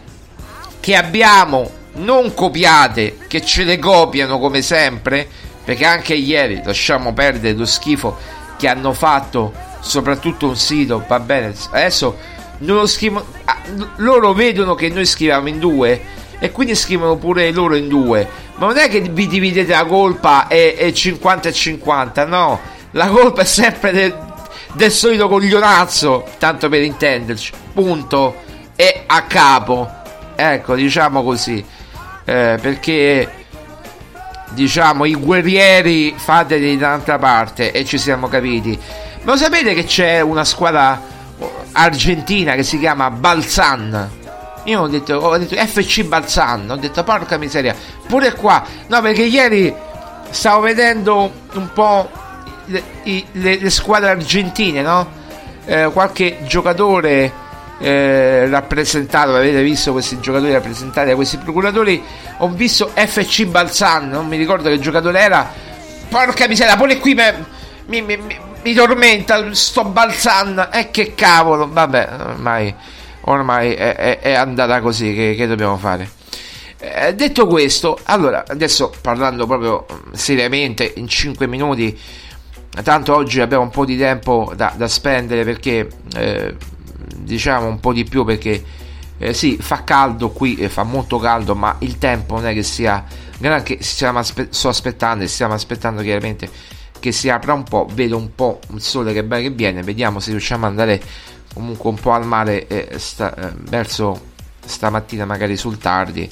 che abbiamo. Non copiate che ce le copiano come sempre perché anche ieri lasciamo perdere lo schifo che hanno fatto soprattutto un sito va bene adesso non scrivono ah, loro vedono che noi scriviamo in due e quindi scrivono pure loro in due. Ma non è che vi dividete la colpa e, e 50 e 50 no. La colpa è sempre del, del solito coglionazzo tanto per intenderci. Punto. E a capo. Ecco diciamo così. Eh, perché diciamo i guerrieri fateli da un'altra parte e ci siamo capiti. Ma lo sapete che c'è una squadra argentina che si chiama Balzan. Io ho detto, ho detto FC Balzan. Ho detto porca miseria pure qua. No perché ieri stavo vedendo un po' le, le, le squadre argentine no? Eh, qualche giocatore eh, rappresentato, avete visto questi giocatori rappresentati da questi procuratori, ho visto FC Balzan, non mi ricordo che giocatore era, porca miseria, pure qui mi, mi, mi, mi tormenta sto Balzan, e eh, che cavolo, vabbè, ormai, ormai è, è, è andata così, che, che dobbiamo fare? Eh, detto questo, allora, adesso parlando proprio seriamente, in 5 minuti, tanto oggi abbiamo un po' di tempo da, da spendere perché eh, diciamo un po' di più perché eh, sì, fa caldo qui, eh, fa molto caldo, ma il tempo non è che sia granché, aspe- sto aspettando e stiamo aspettando chiaramente che si apra un po', vedo un po' il sole che bene che viene, vediamo se riusciamo ad andare comunque un po' al mare eh, sta, eh, verso stamattina magari sul tardi,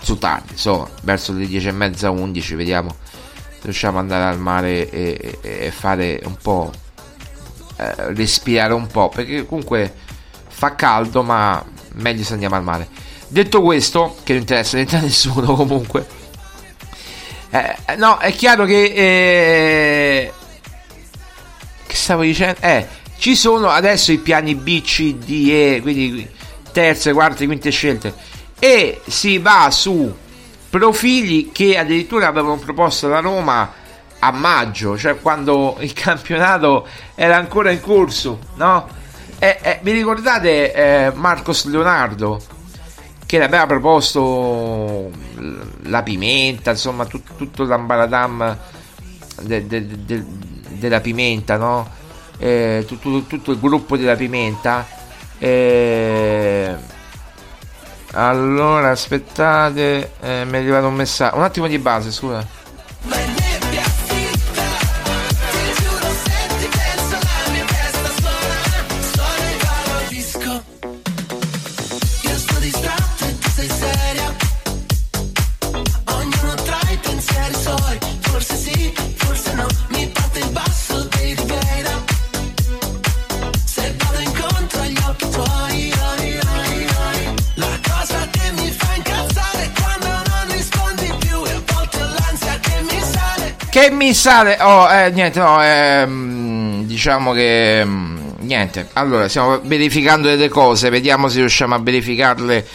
su tardi, so, verso le 10 e mezza, 11, vediamo se riusciamo ad andare al mare e, e, e fare un po' eh, respirare un po' perché comunque fa caldo ma meglio se andiamo al mare. Detto questo che non interessa niente a nessuno comunque eh, no è chiaro che eh, che stavo dicendo eh ci sono adesso i piani B, C, D, E quindi terze, quarte, quinte scelte e si va su profili che addirittura avevano proposto la Roma a maggio, cioè quando il campionato era ancora in corso, no? E, e, vi ricordate eh, Marcos Leonardo che aveva proposto la pimenta, insomma tut, tutto l'ambaradam de, de, de, della pimenta, no? Eh, tutto, tutto, il gruppo della pimenta. Eh, allora aspettate, eh, mi è arrivato un messaggio. Un attimo di base, scusa. Mi sale? Oh, eh, niente, no, eh, diciamo che mm, niente. Allora, stiamo verificando delle cose, vediamo se riusciamo a verificarle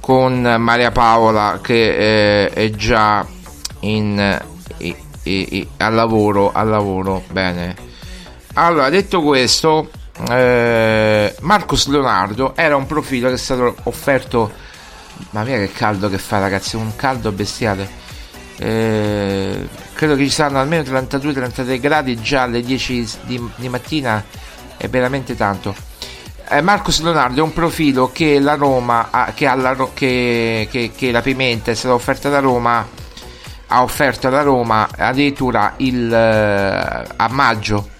con Maria Paola che eh, è già in, i, i, i, al lavoro, al lavoro. Bene. allora, detto questo, eh, Marcos Leonardo era un profilo che è stato offerto. Ma mia che caldo che fa, ragazzi, un caldo bestiale. Eh, credo che ci saranno almeno 32-33 gradi già alle 10 di, di mattina, è veramente tanto. Eh, Marcos Leonardo è un profilo che la Roma, ha, che, alla, che, che, che la Pimenta è stata offerta da Roma, ha offerto alla Roma addirittura il, eh, a maggio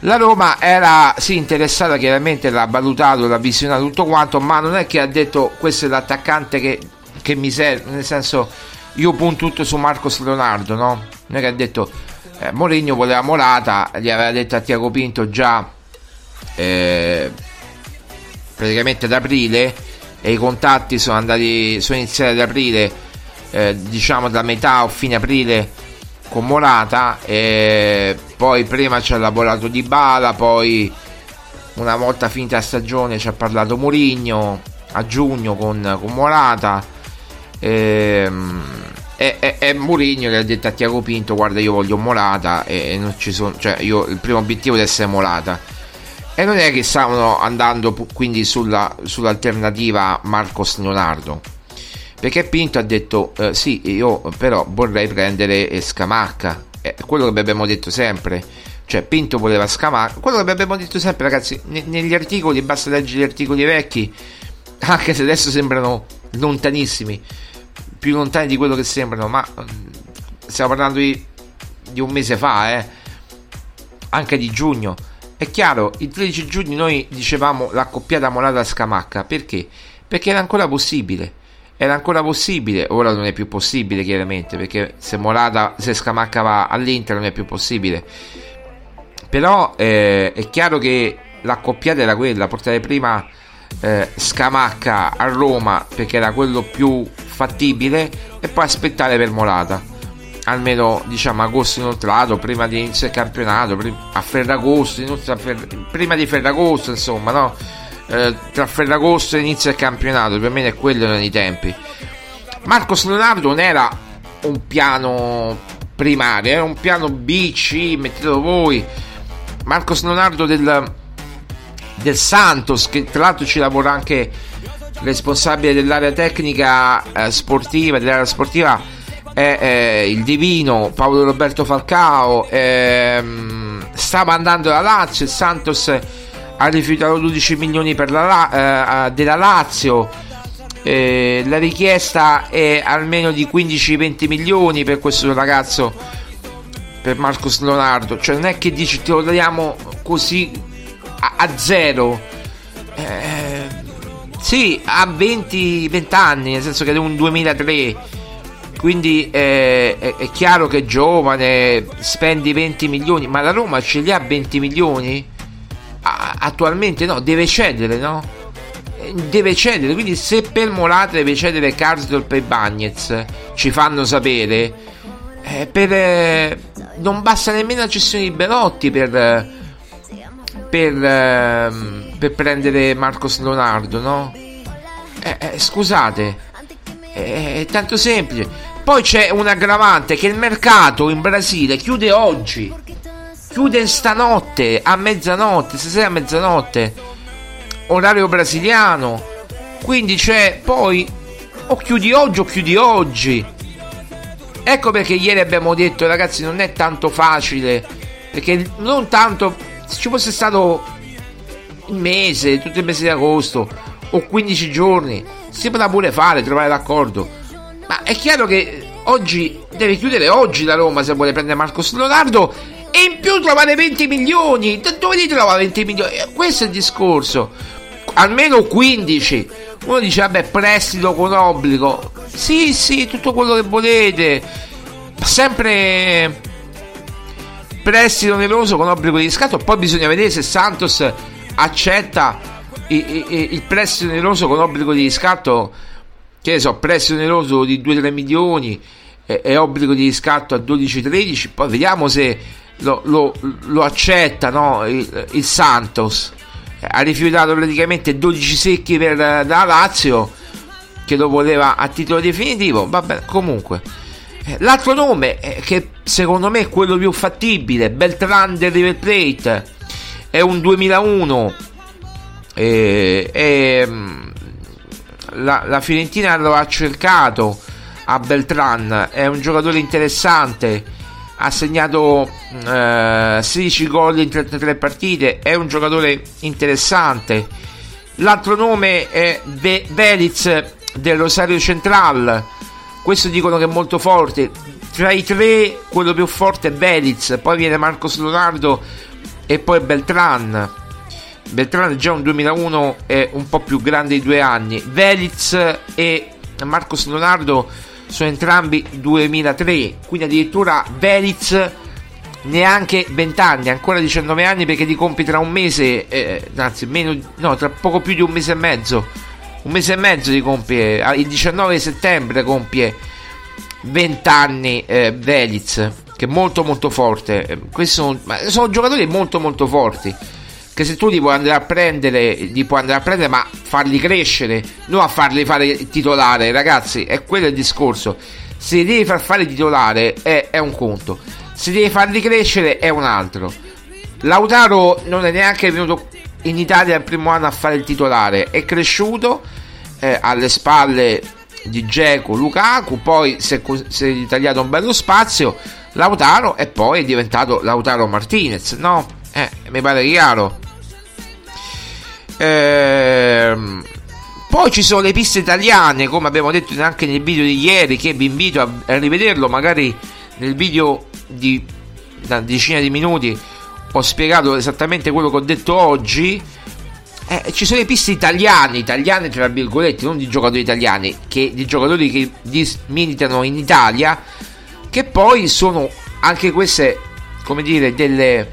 la Roma era sì interessata chiaramente l'ha valutato l'ha visionato tutto quanto ma non è che ha detto questo è l'attaccante che, che mi serve nel senso io punto tutto su Marcos Leonardo no? non è che ha detto eh, Mourinho voleva Morata gli aveva detto a Tiago Pinto già eh, praticamente ad aprile e i contatti sono andati sono iniziati ad aprile eh, diciamo da metà o fine aprile con Morata e poi prima ci ha lavorato Di Bala poi una volta finita la stagione ci ha parlato Mourinho a giugno con, con Morata ehm, e, e, e Mourinho gli ha detto a Tiago Pinto guarda io voglio Morata e, e non ci sono cioè io il primo obiettivo deve essere Morata. E non è che stavano andando quindi sulla, sull'alternativa Marcos Leonardo. Perché Pinto ha detto eh, sì io però vorrei prendere Scamacca è quello che abbiamo detto sempre. Cioè Pinto voleva Scamacca. Quello che abbiamo detto sempre ragazzi ne- negli articoli basta leggere gli articoli vecchi anche se adesso sembrano lontanissimi più lontani di quello che sembrano ma mm, stiamo parlando di, di un mese fa eh anche di giugno è chiaro, il 13 giugno noi dicevamo l'accoppiata Molata Scamacca perché? Perché era ancora possibile era ancora possibile, ora non è più possibile chiaramente, perché se Morata, se Scamacca va all'Inter non è più possibile. Però eh, è chiaro che l'accoppiata era quella, portare prima eh, Scamacca a Roma perché era quello più fattibile e poi aspettare per Morata. Almeno diciamo agosto inoltrato, prima di iniziare il campionato, a Ferragosto, prima di Ferragosto, insomma, no? eh, tra Ferragosto e inizio del campionato, meno è quello erano i tempi. Marcos Leonardo non era un piano primario, era un piano B, C, mettetelo voi. Marcos Leonardo del, del Santos, che tra l'altro ci lavora anche responsabile dell'area tecnica eh, sportiva, dell'area sportiva, è, è il divino Paolo Roberto Falcao. Ehm, stava andando da Lazio, il Santos ha rifiutato 12 milioni la, eh, della Lazio. Eh, la richiesta è almeno di 15-20 milioni per questo ragazzo, per Marcos Leonardo. Cioè, non è che dici te lo diamo così a, a zero. Eh, sì, ha 20, 20, anni, nel senso che è un 2003. Quindi eh, è, è chiaro che è giovane, spendi 20 milioni, ma la Roma ce li ha 20 milioni? attualmente no, deve cedere, no? Deve cedere, quindi se per Morata deve cedere Karsdorp e Bagnez, ci fanno sapere, eh, per, eh, non basta nemmeno la cessione di Belotti per, per, eh, per prendere Marcos Leonardo, no? Eh, eh, scusate, è tanto semplice. Poi c'è un aggravante che il mercato in Brasile chiude oggi chiude stanotte a mezzanotte, stasera a mezzanotte, orario brasiliano. Quindi c'è poi o chiudi oggi o chiudi oggi. Ecco perché ieri abbiamo detto ragazzi non è tanto facile, perché non tanto se ci fosse stato un mese, tutto il mese di agosto o 15 giorni, si potrà pure fare, trovare d'accordo. Ma è chiaro che oggi deve chiudere oggi la Roma se vuole prendere Marcos Leonardo e in più trovare 20 milioni. Da dove li trova 20 milioni? Eh, questo è il discorso. Almeno 15. Uno dice, vabbè, prestito con obbligo. Sì, sì, tutto quello che volete. Sempre prestito oneroso con obbligo di riscatto. Poi bisogna vedere se Santos accetta il prestito oneroso con obbligo di riscatto. Che ne so, prestito oneroso di 2-3 milioni e obbligo di riscatto a 12-13. Poi vediamo se lo, lo, lo accetta no? il, il, Santos ha rifiutato praticamente 12 secchi per la Lazio che lo voleva a titolo definitivo vabbè comunque eh, l'altro nome eh, che secondo me è quello più fattibile Beltran del River Plate è un 2001 e, e mm, la, la Fiorentina lo ha cercato a Beltran è un giocatore interessante ha segnato eh, 16 gol in 33 partite è un giocatore interessante. L'altro nome è Ve- Veliz del Rosario Central questo dicono che è molto forte. Tra i tre quello più forte è Veliz poi viene Marcos Leonardo e poi Beltran. Beltrán è già un 2001 è un po' più grande di due anni. Veliz e Marcos Leonardo sono entrambi 2003 quindi addirittura Veliz neanche 20 anni ancora 19 anni perché ti compi tra un mese eh, anzi meno no tra poco più di un mese e mezzo un mese e mezzo ti compie il 19 settembre compie 20 anni eh, Veliz che è molto molto forte questi sono, sono giocatori molto molto forti che se tu li puoi andare a prendere, li puoi andare a prendere, ma farli crescere, non a farli fare titolare, ragazzi, è quello il discorso. Se li devi far fare titolare è, è un conto, se devi farli crescere è un altro. Lautaro non è neanche venuto in Italia il primo anno a fare il titolare, è cresciuto eh, alle spalle di Geco, Lukaku, poi si è, si è tagliato un bello spazio, Lautaro e poi è diventato Lautaro Martinez, no? Eh, mi pare chiaro. Ehm, poi ci sono le piste italiane, come abbiamo detto anche nel video di ieri, che vi invito a, a rivederlo, magari nel video di una decina di minuti ho spiegato esattamente quello che ho detto oggi. Eh, ci sono le piste italiane, italiane tra virgolette, non di giocatori italiani, che di giocatori che militano in Italia, che poi sono anche queste, come dire, delle,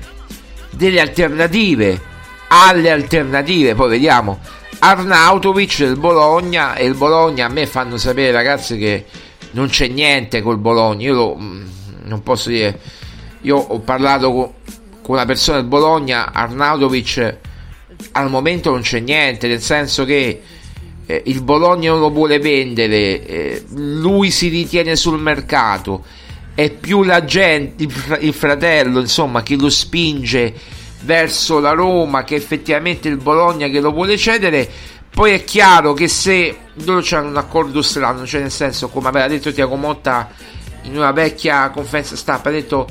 delle alternative alle alternative, poi vediamo. Arnautovic del Bologna e il Bologna a me fanno sapere ragazzi che non c'è niente col Bologna, io lo, mm, non posso dire, io ho parlato con, con una persona del Bologna, Arnautovic al momento non c'è niente, nel senso che eh, il Bologna non lo vuole vendere, eh, lui si ritiene sul mercato, è più la gente, il, il fratello, insomma, chi lo spinge verso la Roma che effettivamente il Bologna che lo vuole cedere. Poi è chiaro che se loro c'hanno un accordo strano cioè nel senso come aveva detto Tiago Motta in una vecchia conferenza stampa ha detto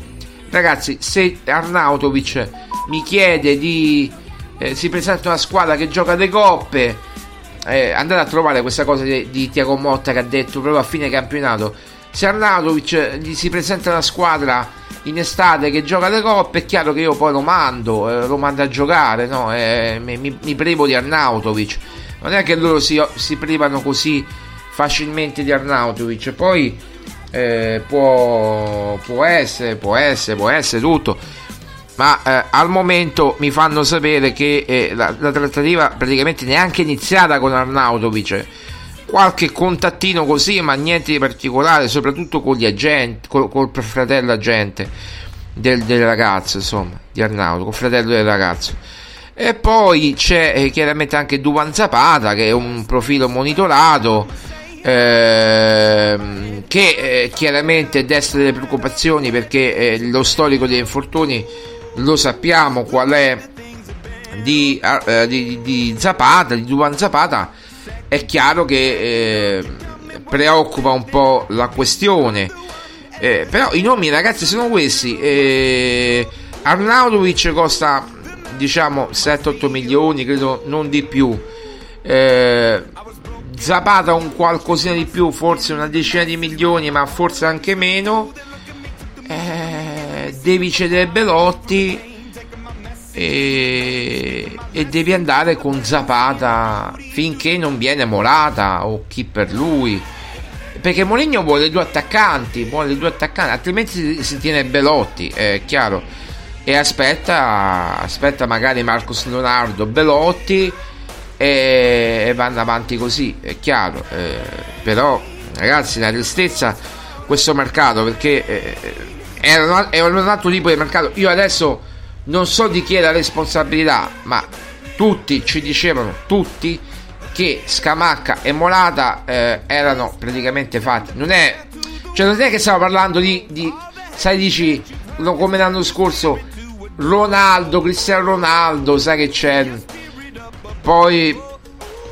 ragazzi se Arnautovic mi chiede di eh, si presenta una squadra che gioca le coppe eh, andate a trovare questa cosa di, di Tiago Motta che ha detto proprio a fine campionato se Arnautovic gli si presenta una squadra in estate che gioca le coppe, è chiaro che io poi lo mando, eh, lo mando a giocare, no? eh, mi, mi, privo di Arnautovic. Non è che loro si, si privano così facilmente di Arnautovic, poi eh, può, può, essere, può essere, può essere tutto. Ma eh, al momento mi fanno sapere che eh, la, la, trattativa praticamente neanche iniziata con Arnautovic qualche contattino così, ma niente di particolare, soprattutto con gli agenti, col, col fratello agente del, del, ragazzo, insomma, di Arnaudo, col fratello del ragazzo. E poi c'è eh, chiaramente anche Duvan Zapata, che è un profilo monitorato, ehm, che eh, chiaramente desta delle preoccupazioni perché eh, lo storico degli infortuni lo sappiamo qual è di, eh, di, di Zapata, di Duvan Zapata è chiaro che eh, preoccupa un po' la questione. Eh, però i nomi ragazzi sono questi. Eh, Arnaudovic costa diciamo 7-8 milioni, credo non di più. Eh, Zapata un qualcosina di più, forse una decina di milioni, ma forse anche meno. Eh, devi cedere Belotti e, e, devi andare con Zapata finché non viene Morata o chi per lui. Perché Moligno vuole due attaccanti vuole due attaccanti altrimenti si, si tiene Belotti è chiaro. E aspetta aspetta magari Marcos Leonardo Belotti e, e vanno avanti così è chiaro. Eh, però ragazzi la tristezza questo mercato perché eh, è, un, altro tipo di mercato io adesso non so di chi è la responsabilità, ma tutti ci dicevano, tutti, che Scamacca e Molata eh, erano praticamente fatti. Non è, cioè non è che stiamo parlando di, di sai, dici come l'anno scorso, Ronaldo, Cristiano Ronaldo, sai che c'è. Poi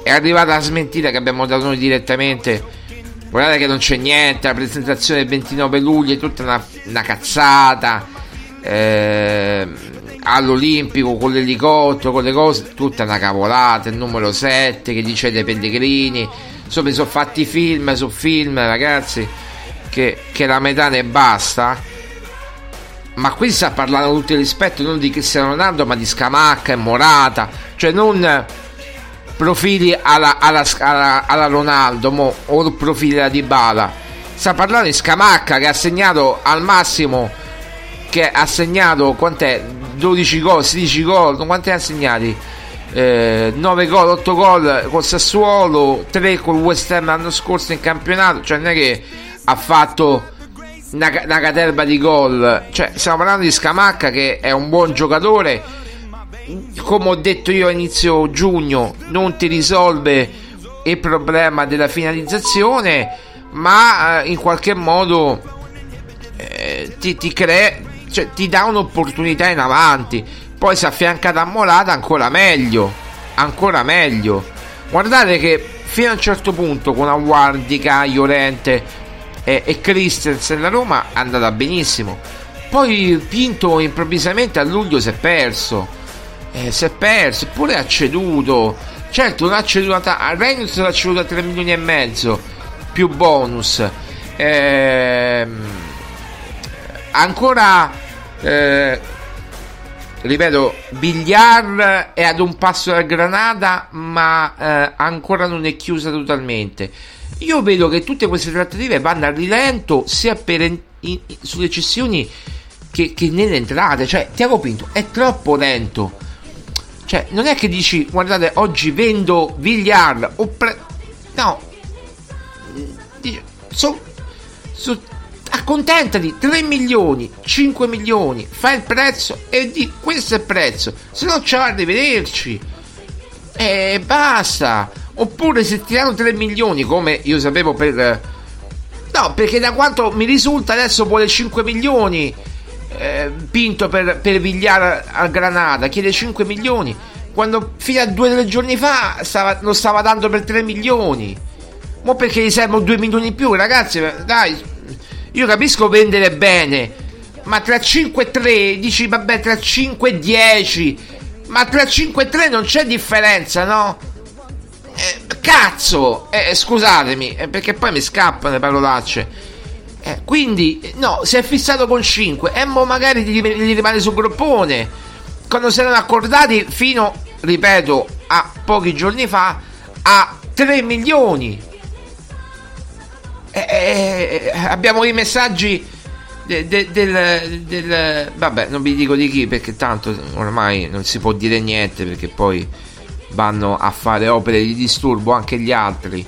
è arrivata la smentita che abbiamo dato noi direttamente. Guardate che non c'è niente, la presentazione del 29 luglio è tutta una, una cazzata. Eh, all'Olimpico con l'elicottero, con le cose, tutta una cavolata. Il numero 7 che dice dei Pellegrini. Insomma, sono fatti film su film, ragazzi, che, che la metà ne basta ma qui sta parlando tutto il rispetto non di Cristiano Ronaldo ma di Scamacca e Morata cioè non profili alla, alla, alla, alla Ronaldo mo, o profili alla Dybala sta parlando di Scamacca che ha segnato al massimo che ha segnato quant'è 12 gol 16 gol quanti ha segnati eh, 9 gol 8 gol col Sassuolo 3 col West Ham l'anno scorso in campionato cioè non è che ha fatto una, una caterva di gol. Cioè, stiamo parlando di Scamacca che è un buon giocatore. Come ho detto io a inizio giugno, non ti risolve il problema della finalizzazione, ma eh, in qualche modo eh, ti, ti crea, cioè, ti dà un'opportunità in avanti. Poi si affianca da Molata ancora meglio, ancora meglio. Guardate che fino a un certo punto con Aguardica, Llorente, e, e Christensen la Roma è andata benissimo. Poi Pinto improvvisamente a luglio si è perso. Eh, si è perso, eppure ha ceduto. Certo, non ha ceduto a Reynolds l'ha ceduto a 3 milioni e mezzo più bonus. Eh, ancora eh, ripeto, Bigliar è ad un passo dal Granada, ma eh, ancora non è chiusa totalmente. Io vedo che tutte queste trattative vanno a rilento sia per in, in, sulle cessioni che, che, nelle entrate. Cioè, Tiago Pinto è troppo lento. Cioè, non è che dici, guardate, oggi vendo Villar o pre... No. So, so, accontentati 3 milioni 5 milioni fai il prezzo e di questo è il prezzo se no ciao arrivederci e basta Oppure se ti danno 3 milioni, come io sapevo per... No, perché da quanto mi risulta adesso vuole 5 milioni. Eh, Pinto per, per Vigliare al Granada chiede 5 milioni. Quando fino a due o tre giorni fa stava, lo stava dando per 3 milioni. Ma perché gli servono 2 milioni in più, ragazzi? Dai, io capisco vendere bene, ma tra 5 e 3 dici vabbè tra 5 e 10, ma tra 5 e 3 non c'è differenza, no? Eh, cazzo! Eh, scusatemi, eh, perché poi mi scappano le parolacce. Eh, quindi, no, si è fissato con 5 e mo magari gli, gli rimane sul groppone. Quando si erano accordati fino, ripeto, a pochi giorni fa, a 3 milioni. Eh, eh, abbiamo i messaggi del, del, del, Vabbè, non vi dico di chi perché tanto ormai non si può dire niente perché poi vanno a fare opere di disturbo anche gli altri.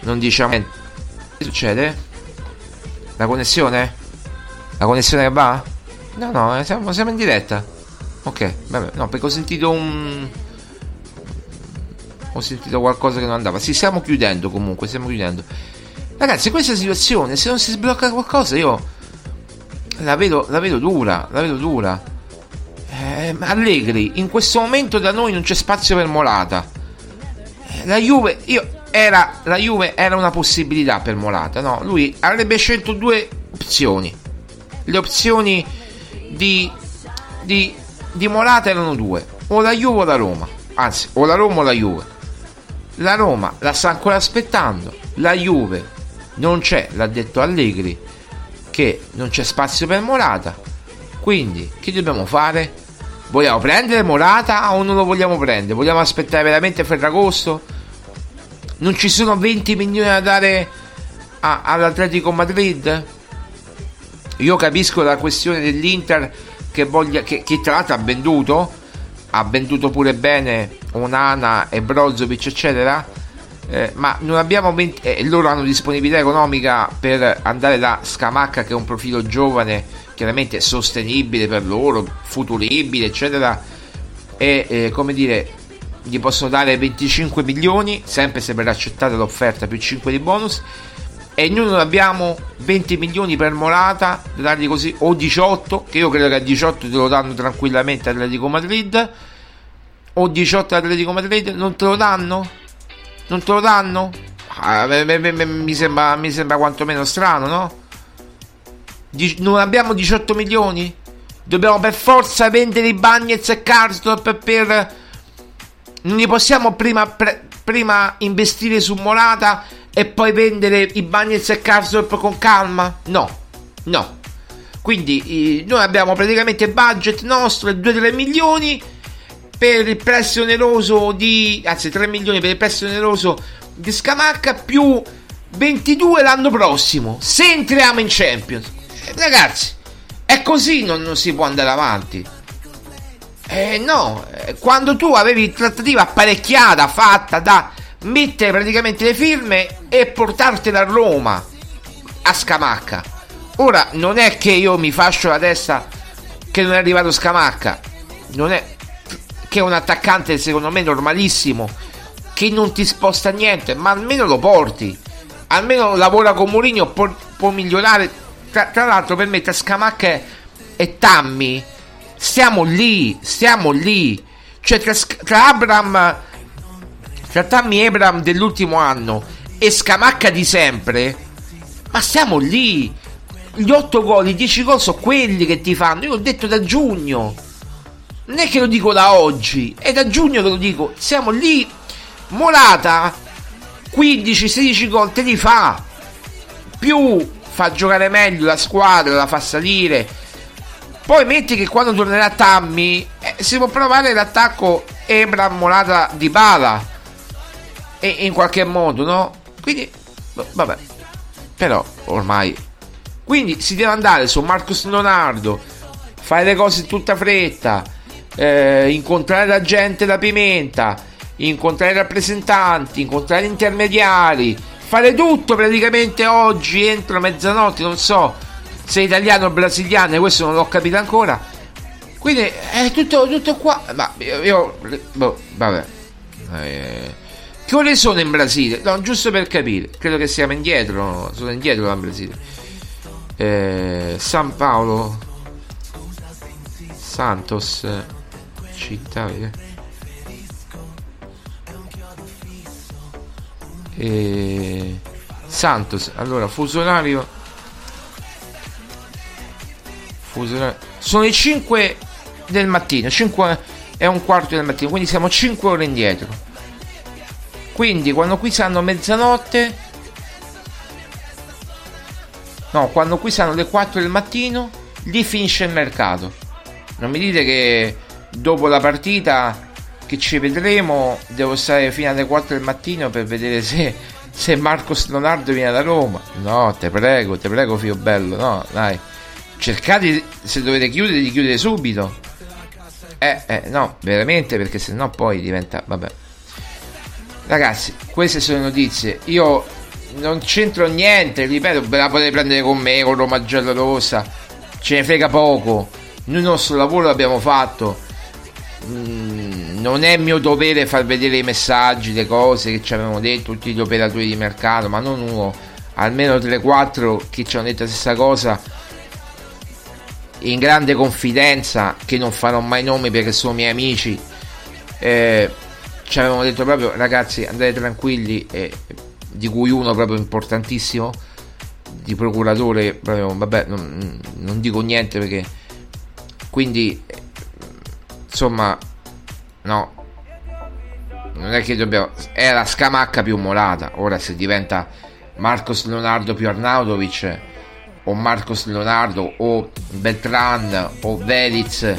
Non diciamo niente. Che succede? La connessione? La connessione che va? No, no, eh, siamo, siamo in diretta. Ok, vabbè, no, perché ho sentito un. Ho sentito qualcosa che non andava. Sì, stiamo chiudendo comunque, stiamo chiudendo. Ragazzi, questa situazione, se non si sblocca qualcosa, io la vedo, la vedo dura, la vedo dura. Eh, Allegri, in questo momento da noi non c'è spazio per Molata. Eh, la Juve, io, era, la Juve era una possibilità per Molata, no? Lui avrebbe scelto due opzioni. Le opzioni di, di, di Molata erano due, o la Juve o la Roma. Anzi, o la Roma o la Juve. La Roma la sta ancora aspettando, la Juve non c'è, l'ha detto Allegri, che non c'è spazio per Molata. Quindi, che dobbiamo fare? Vogliamo prendere Morata o non lo vogliamo prendere? Vogliamo aspettare veramente Ferragosto? Non ci sono 20 milioni da dare a, all'Atletico Madrid? Io capisco la questione dell'Inter che, voglia, che, che tra l'altro ha venduto, ha venduto pure bene Onana e Brozovic eccetera, eh, ma non abbiamo 20, eh, loro hanno disponibilità economica per andare da Scamacca che è un profilo giovane chiaramente sostenibile per loro, futuribile, eccetera, e eh, come dire, gli possono dare 25 milioni, sempre se verrà accettata l'offerta più 5 di bonus, e noi non abbiamo 20 milioni per Morata da dargli così o 18 che io credo che a 18 te lo danno tranquillamente Atletico Madrid o 18 Atletico Madrid non te lo danno? non te lo danno? Ah, mi, sembra, mi sembra quantomeno strano no? non abbiamo 18 milioni? Dobbiamo per forza vendere i Bagnets e Karsdorp per... Non li possiamo prima, pre, prima investire su Morata e poi vendere i Bagnets e Karsdorp con calma? No, no. Quindi noi abbiamo praticamente budget nostro 2-3 milioni per il prestito oneroso di... anzi 3 milioni per il prestito oneroso di Scamacca più 22 l'anno prossimo se entriamo in Champions. Ragazzi, è così non, non si può andare avanti. Eh no, eh, quando tu avevi trattativa apparecchiata, fatta da mettere praticamente le firme e portartela a Roma, a Scamacca. Ora, non è che io mi faccio la testa che non è arrivato Scamacca, non è che è un attaccante secondo me normalissimo, che non ti sposta niente, ma almeno lo porti, almeno lavora con Mourinho, può, può migliorare. Tra, tra l'altro per me tra Scamacca e Tammy stiamo lì, stiamo lì. Cioè tra, tra Abram, tra Tammy Abram dell'ultimo anno e Scamacca di sempre, ma stiamo lì. Gli 8 gol, i 10 gol sono quelli che ti fanno. Io l'ho detto da giugno. Non è che lo dico da oggi, è da giugno che lo dico. Siamo lì. Molata 15-16 gol te li fa. Più fa giocare meglio la squadra, la fa salire. Poi metti che quando tornerà Tammy eh, si può provare l'attacco Ebram Molata di Bala. E, in qualche modo, no? Quindi, vabbè. Però ormai. Quindi si deve andare su Marcos Leonardo, fare le cose in tutta fretta, eh, incontrare la gente da pimenta, incontrare i rappresentanti, incontrare gli intermediari fare tutto praticamente oggi entro mezzanotte, non so se italiano o brasiliano, questo non l'ho capito ancora. Quindi è tutto, tutto qua. Ma io, io boh, vabbè. Eh, che ore sono in Brasile? No, giusto per capire. Credo che siamo indietro. Sono indietro da Brasile. Eh, San Paolo. Santos. Città. Eh. E... Santos, allora, fusionario. Fusionario. Sono le 5 del mattino, 5 è un quarto del mattino, quindi siamo 5 ore indietro. Quindi quando qui sanno mezzanotte, no, quando qui sanno le 4 del mattino, lì finisce il mercato. Non mi dite che dopo la partita che ci vedremo. Devo stare fino alle 4 del mattino per vedere se, se Marcos Leonardo viene da Roma. No, te prego, te prego, figlio bello. No, dai. Cercate, se dovete chiudere, di chiudere subito. Eh, eh, no, veramente, perché sennò poi diventa. Vabbè. Ragazzi, queste sono notizie. Io non c'entro niente, ripeto, ve la potete prendere con me, con Roma Gialla Rossa. Ce ne frega poco. Noi il nostro lavoro l'abbiamo fatto. Mm, non è mio dovere far vedere i messaggi, le cose che ci avevano detto tutti gli operatori di mercato, ma non uno, almeno 3-4 che ci hanno detto la stessa cosa in grande confidenza, che non farò mai nomi perché sono miei amici. Eh, ci avevano detto proprio ragazzi andate tranquilli, eh, di cui uno proprio importantissimo, di procuratore, proprio, vabbè non, non dico niente perché quindi insomma No. Non è che dobbiamo. È la scamacca più molata. Ora se diventa Marcos Leonardo più Arnaudovic o Marcos Leonardo o Beltran o Veliz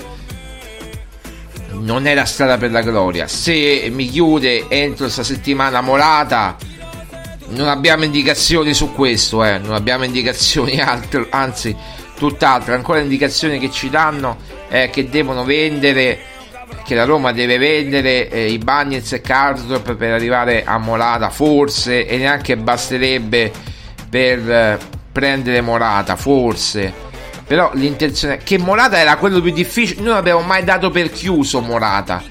non è la strada per la gloria. Se mi chiude entro questa settimana molata non abbiamo indicazioni su questo, eh. non abbiamo indicazioni altro, anzi tutt'altro, ancora indicazioni che ci danno è che devono vendere che la Roma deve vendere eh, i Bagnets e Karsdorp per arrivare a Molata forse e neanche basterebbe per eh, prendere Morata forse però l'intenzione che Morata era quello più difficile noi non abbiamo mai dato per chiuso Morata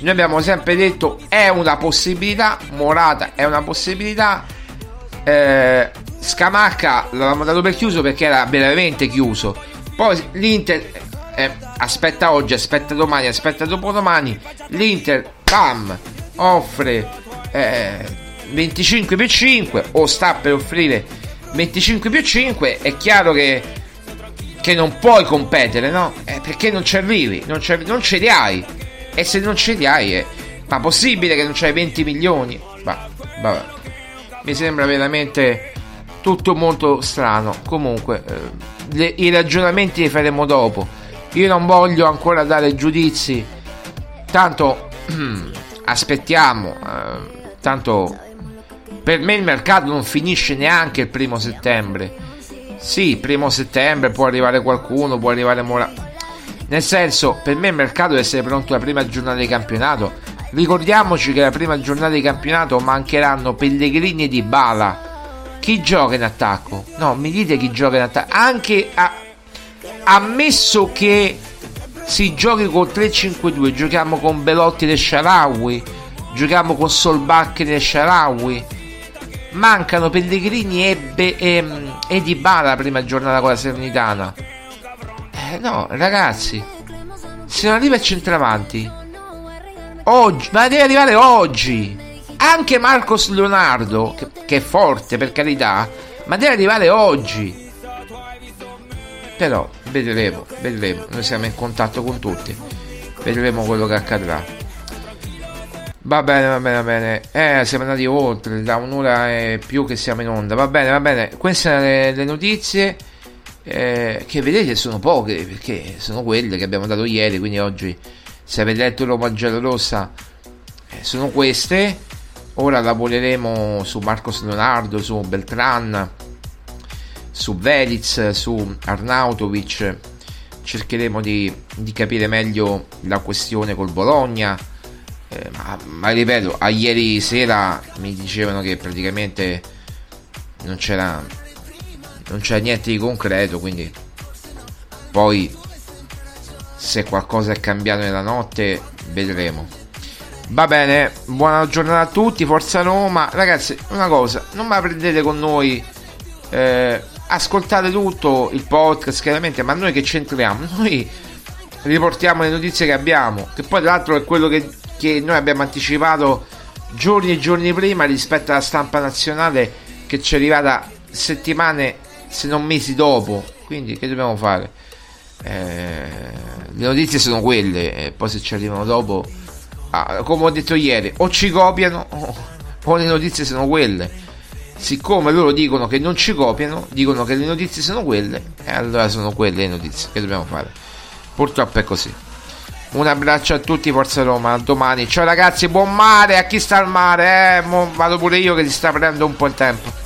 noi abbiamo sempre detto è una possibilità Morata è una possibilità eh, Scamacca l'avevamo dato per chiuso perché era veramente chiuso. Poi l'Inter eh, aspetta oggi, aspetta domani, aspetta dopodomani. L'Inter, pam, offre eh, 25 più 5 o sta per offrire 25 più 5. È chiaro che, che non puoi competere, no? Eh, perché non ci arrivi, non, non ce li hai. E se non ce li hai, eh, ma possibile che non c'hai 20 milioni? Ma, vabbè. Mi sembra veramente tutto molto strano. Comunque, eh, le, i ragionamenti li faremo dopo. Io non voglio ancora dare giudizi. Tanto aspettiamo. Eh, tanto per me il mercato non finisce neanche il primo settembre. Sì, primo settembre può arrivare qualcuno, può arrivare Mora. Nel senso, per me il mercato deve essere pronto la prima giornata di campionato. Ricordiamoci che la prima giornata di campionato mancheranno Pellegrini e Di Bala. Chi gioca in attacco? No, mi dite chi gioca in attacco. Anche a, ammesso che si giochi con 3-5-2, giochiamo con Belotti e Sharawi, giochiamo con Solbacchi e Sharawi. Mancano Pellegrini e, Be- e, e Di Bala la prima giornata con la Serenitana. Eh, no, ragazzi, se non arriva il centravanti, oggi, ma deve arrivare oggi. Anche Marcos Leonardo, che, che è forte per carità, ma deve arrivare oggi. Però vedremo, vedremo. Noi siamo in contatto con tutti. Vedremo quello che accadrà. Va bene, va bene, va bene. Eh, siamo andati oltre, da un'ora e più che siamo in onda. Va bene, va bene. Queste sono le, le notizie. Eh, che vedete sono poche perché sono quelle che abbiamo dato ieri. Quindi oggi, se avete letto Roma Rossa, eh, sono queste. Ora lavoreremo su Marcos Leonardo, su Beltran su Veliz, su Arnautovic, cercheremo di, di, capire meglio la questione col Bologna. Eh, ma, ma, ripeto, a ieri sera mi dicevano che praticamente non c'era, non c'era niente di concreto, quindi poi se qualcosa è cambiato nella notte vedremo. Va bene, buona giornata a tutti, Forza Roma. Ragazzi, una cosa, non la prendete con noi. Eh, ascoltate tutto il podcast chiaramente ma noi che c'entriamo noi riportiamo le notizie che abbiamo che poi tra l'altro è quello che, che noi abbiamo anticipato giorni e giorni prima rispetto alla stampa nazionale che ci è arrivata settimane se non mesi dopo quindi che dobbiamo fare eh, le notizie sono quelle e poi se ci arrivano dopo ah, come ho detto ieri o ci copiano o le notizie sono quelle siccome loro dicono che non ci copiano, dicono che le notizie sono quelle, e allora sono quelle le notizie che dobbiamo fare. Purtroppo è così. Un abbraccio a tutti, Forza Roma, a domani. Ciao ragazzi, buon mare, a chi sta al mare, eh? Mo vado pure io che ti sta prendendo un po' il tempo.